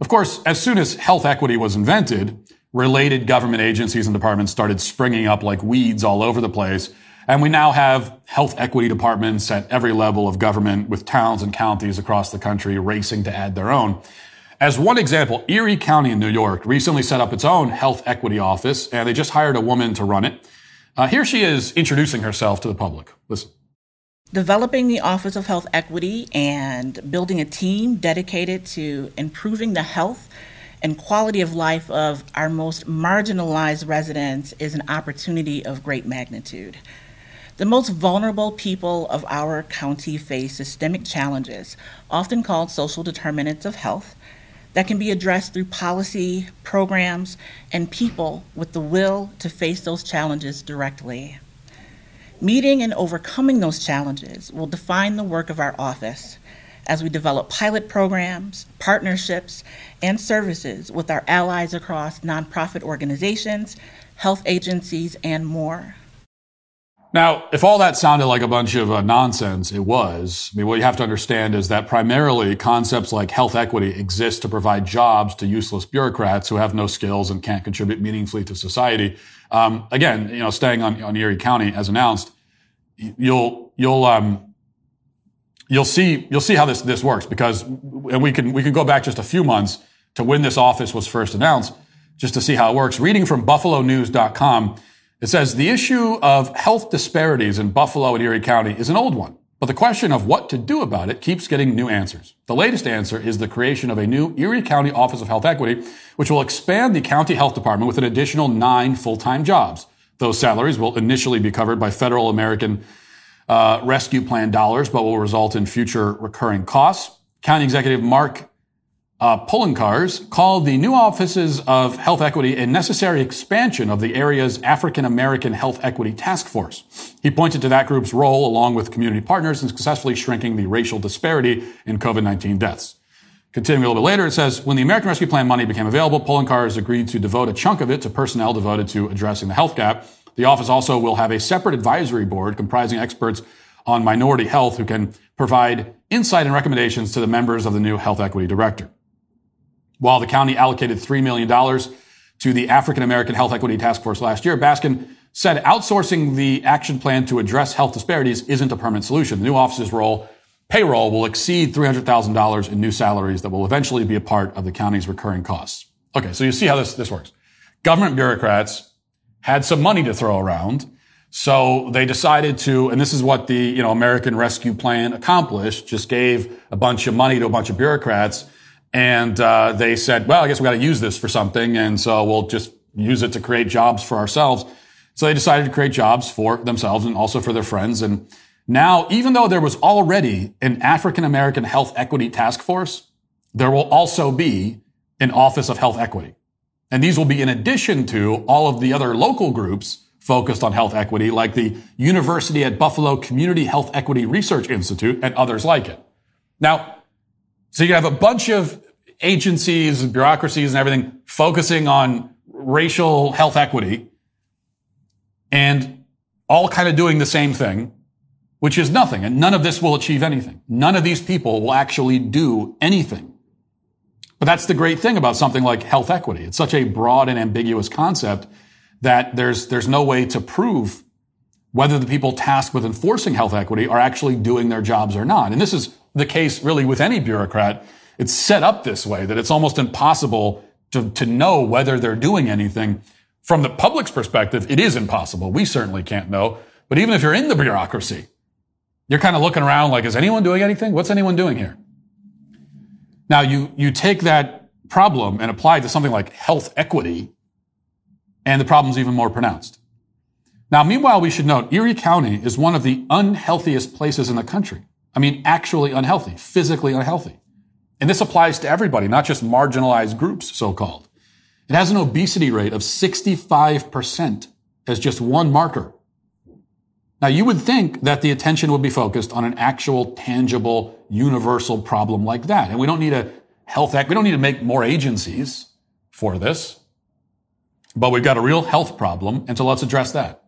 Of course, as soon as health equity was invented, related government agencies and departments started springing up like weeds all over the place. And we now have health equity departments at every level of government with towns and counties across the country racing to add their own. As one example, Erie County in New York recently set up its own health equity office and they just hired a woman to run it. Uh, here she is introducing herself to the public. Listen. Developing the Office of Health Equity and building a team dedicated to improving the health and quality of life of our most marginalized residents is an opportunity of great magnitude. The most vulnerable people of our county face systemic challenges, often called social determinants of health, that can be addressed through policy, programs, and people with the will to face those challenges directly. Meeting and overcoming those challenges will define the work of our office as we develop pilot programs, partnerships, and services with our allies across nonprofit organizations, health agencies, and more. Now, if all that sounded like a bunch of uh, nonsense, it was. I mean, what you have to understand is that primarily concepts like health equity exist to provide jobs to useless bureaucrats who have no skills and can't contribute meaningfully to society. Um, again, you know, staying on, on Erie County as announced, you'll you'll um, you'll see you'll see how this this works because and we can we can go back just a few months to when this office was first announced just to see how it works. Reading from BuffaloNews.com. It says the issue of health disparities in Buffalo and Erie County is an old one, but the question of what to do about it keeps getting new answers. The latest answer is the creation of a new Erie County Office of Health Equity, which will expand the county health department with an additional nine full-time jobs. Those salaries will initially be covered by federal American uh, Rescue Plan dollars, but will result in future recurring costs. County Executive Mark uh, Poloncarz called the new offices of health equity a necessary expansion of the area's African American Health Equity Task Force. He pointed to that group's role, along with community partners, in successfully shrinking the racial disparity in COVID-19 deaths. Continuing a little bit later, it says, when the American Rescue Plan money became available, Poloncarz agreed to devote a chunk of it to personnel devoted to addressing the health gap. The office also will have a separate advisory board comprising experts on minority health who can provide insight and recommendations to the members of the new health equity director. While the county allocated $3 million to the African American Health Equity Task Force last year, Baskin said outsourcing the action plan to address health disparities isn't a permanent solution. The new office's role, payroll, will exceed $300,000 in new salaries that will eventually be a part of the county's recurring costs. Okay, so you see how this, this works. Government bureaucrats had some money to throw around. So they decided to, and this is what the, you know, American Rescue Plan accomplished, just gave a bunch of money to a bunch of bureaucrats and uh, they said, well, I guess we got to use this for something. And so we'll just use it to create jobs for ourselves. So they decided to create jobs for themselves and also for their friends. And now, even though there was already an African American Health Equity Task Force, there will also be an Office of Health Equity. And these will be in addition to all of the other local groups focused on health equity, like the University at Buffalo Community Health Equity Research Institute and others like it. Now, so you have a bunch of agencies and bureaucracies and everything focusing on racial health equity and all kind of doing the same thing, which is nothing. And none of this will achieve anything. None of these people will actually do anything. But that's the great thing about something like health equity. It's such a broad and ambiguous concept that there's, there's no way to prove whether the people tasked with enforcing health equity are actually doing their jobs or not. And this is the case really with any bureaucrat. It's set up this way that it's almost impossible to, to know whether they're doing anything. From the public's perspective, it is impossible. We certainly can't know. But even if you're in the bureaucracy, you're kind of looking around like, is anyone doing anything? What's anyone doing here? Now you, you take that problem and apply it to something like health equity, and the problem's even more pronounced. Now, meanwhile, we should note Erie County is one of the unhealthiest places in the country. I mean, actually unhealthy, physically unhealthy. And this applies to everybody, not just marginalized groups, so called. It has an obesity rate of 65% as just one marker. Now, you would think that the attention would be focused on an actual, tangible, universal problem like that. And we don't need a health act. We don't need to make more agencies for this. But we've got a real health problem. And so let's address that.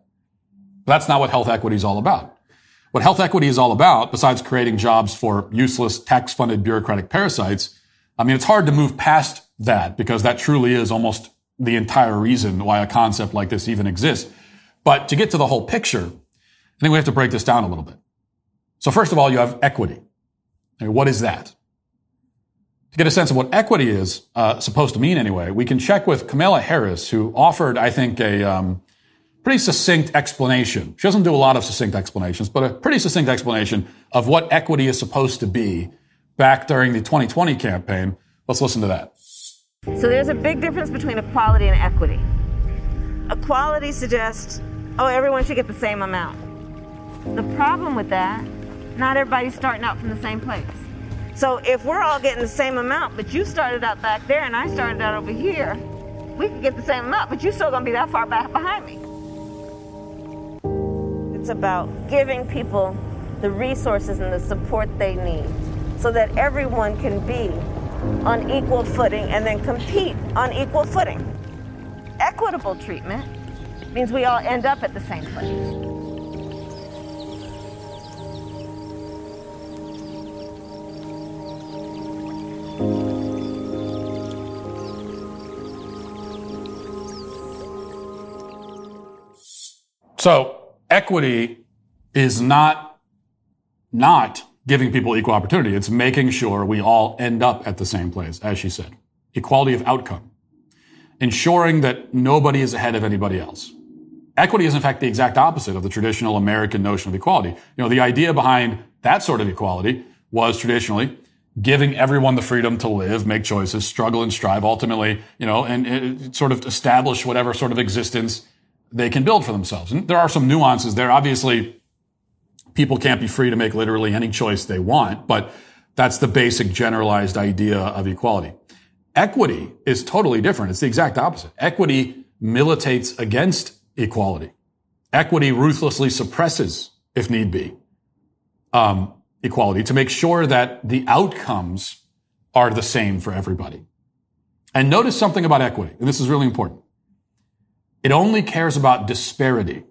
That's not what health equity is all about. What health equity is all about, besides creating jobs for useless tax funded bureaucratic parasites, I mean, it's hard to move past that because that truly is almost the entire reason why a concept like this even exists. But to get to the whole picture, I think we have to break this down a little bit. So first of all, you have equity. I mean, what is that? To get a sense of what equity is uh, supposed to mean anyway, we can check with Kamala Harris, who offered, I think, a um, pretty succinct explanation. She doesn't do a lot of succinct explanations, but a pretty succinct explanation of what equity is supposed to be back during the 2020 campaign. Let's listen to that. So there's a big difference between equality and equity. Equality suggests, oh, everyone should get the same amount. The problem with that, not everybody's starting out from the same place. So if we're all getting the same amount, but you started out back there and I started out over here, we could get the same amount, but you're still gonna be that far back behind me. It's about giving people the resources and the support they need so that everyone can be on equal footing and then compete on equal footing. Equitable treatment means we all end up at the same place. So equity is not, not giving people equal opportunity. It's making sure we all end up at the same place, as she said. Equality of outcome. Ensuring that nobody is ahead of anybody else. Equity is in fact the exact opposite of the traditional American notion of equality. You know, the idea behind that sort of equality was traditionally giving everyone the freedom to live, make choices, struggle and strive ultimately, you know, and, sort of establish whatever sort of existence they can build for themselves. And there are some nuances there. Obviously, people can't be free to make literally any choice they want, but that's the basic generalized idea of equality. Equity is totally different. It's the exact opposite. Equity militates against equality. Equity ruthlessly suppresses, if need be, um, equality to make sure that the outcomes are the same for everybody. And notice something about equity, and this is really important. It only cares about disparity.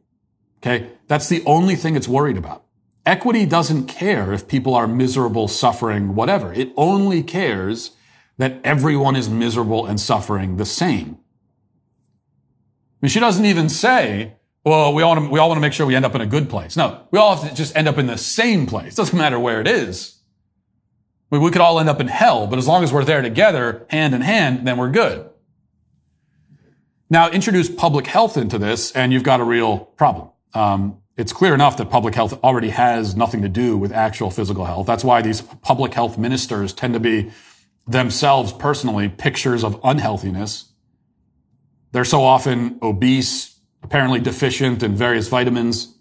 Okay. That's the only thing it's worried about. Equity doesn't care if people are miserable, suffering, whatever. It only cares that everyone is miserable and suffering the same. I mean, she doesn't even say, well, we all, want to, we all want to make sure we end up in a good place. No, we all have to just end up in the same place. Doesn't matter where it is. We, we could all end up in hell, but as long as we're there together, hand in hand, then we're good. Now, introduce public health into this, and you've got a real problem. Um, it's clear enough that public health already has nothing to do with actual physical health. That's why these public health ministers tend to be themselves personally pictures of unhealthiness. They're so often obese, apparently deficient in various vitamins,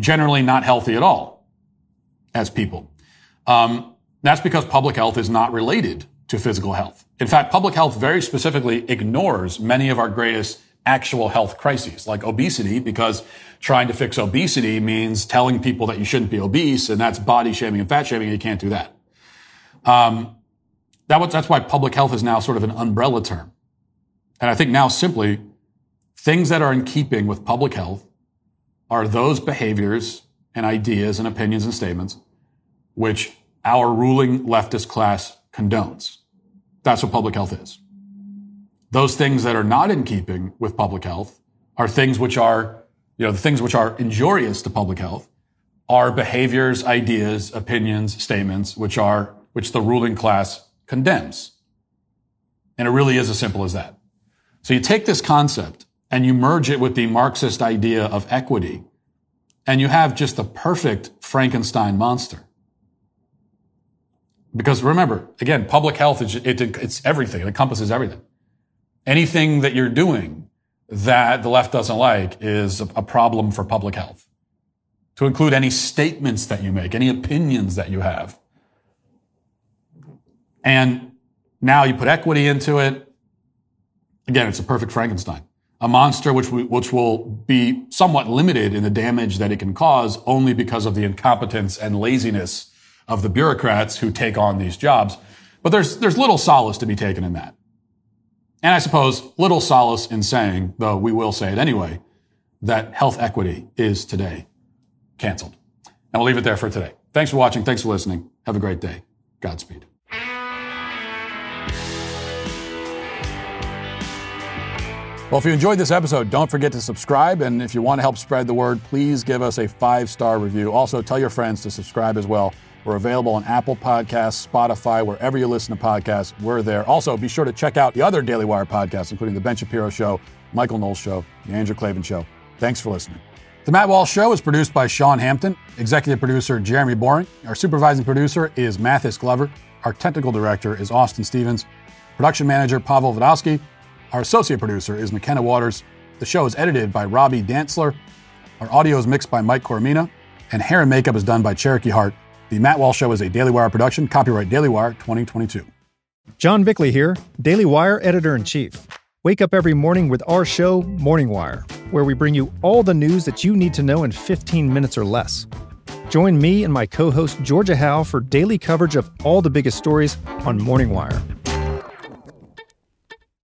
generally not healthy at all as people. Um, that's because public health is not related to physical health. In fact, public health very specifically ignores many of our greatest actual health crises, like obesity, because trying to fix obesity means telling people that you shouldn't be obese, and that's body shaming and fat shaming, and you can't do that. Um, that was, that's why public health is now sort of an umbrella term. And I think now simply things that are in keeping with public health are those behaviors and ideas and opinions and statements which our ruling leftist class condones. That's what public health is. Those things that are not in keeping with public health are things which are, you know, the things which are injurious to public health are behaviors, ideas, opinions, statements, which are, which the ruling class condemns. And it really is as simple as that. So you take this concept and you merge it with the Marxist idea of equity, and you have just the perfect Frankenstein monster. Because remember, again, public health is it, it's everything. It encompasses everything. Anything that you're doing that the left doesn't like is a, problem for public health. To include any statements that you make, any opinions that you have. And now you put equity into it. Again, it's a perfect Frankenstein. a monster which, we, which will be somewhat limited in the damage that it can cause only because of the incompetence and laziness of the bureaucrats who take on these jobs. But there's, there's little solace to be taken in that. And I suppose little solace in saying, though we will say it anyway, that health equity is today canceled. And we'll leave it there for today. Thanks for watching. Thanks for listening. Have a great day. Godspeed. Well, if you enjoyed this episode, don't forget to subscribe. And if you want to help spread the word, please give us a five star review. Also, tell your friends to subscribe as well. We're available on Apple Podcasts, Spotify, wherever you listen to podcasts. We're there. Also, be sure to check out the other Daily Wire podcasts, including The Ben Shapiro Show, Michael Knowles Show, The Andrew Klavan Show. Thanks for listening. The Matt Walsh Show is produced by Sean Hampton, executive producer Jeremy Boring. Our supervising producer is Mathis Glover. Our technical director is Austin Stevens. Production manager Pavel Vodowski. Our associate producer is McKenna Waters. The show is edited by Robbie Dantzler. Our audio is mixed by Mike Coromina. And hair and makeup is done by Cherokee Hart. The Matt Walsh Show is a Daily Wire production, copyright Daily Wire 2022. John Bickley here, Daily Wire editor in chief. Wake up every morning with our show, Morning Wire, where we bring you all the news that you need to know in 15 minutes or less. Join me and my co host, Georgia Howe, for daily coverage of all the biggest stories on Morning Wire.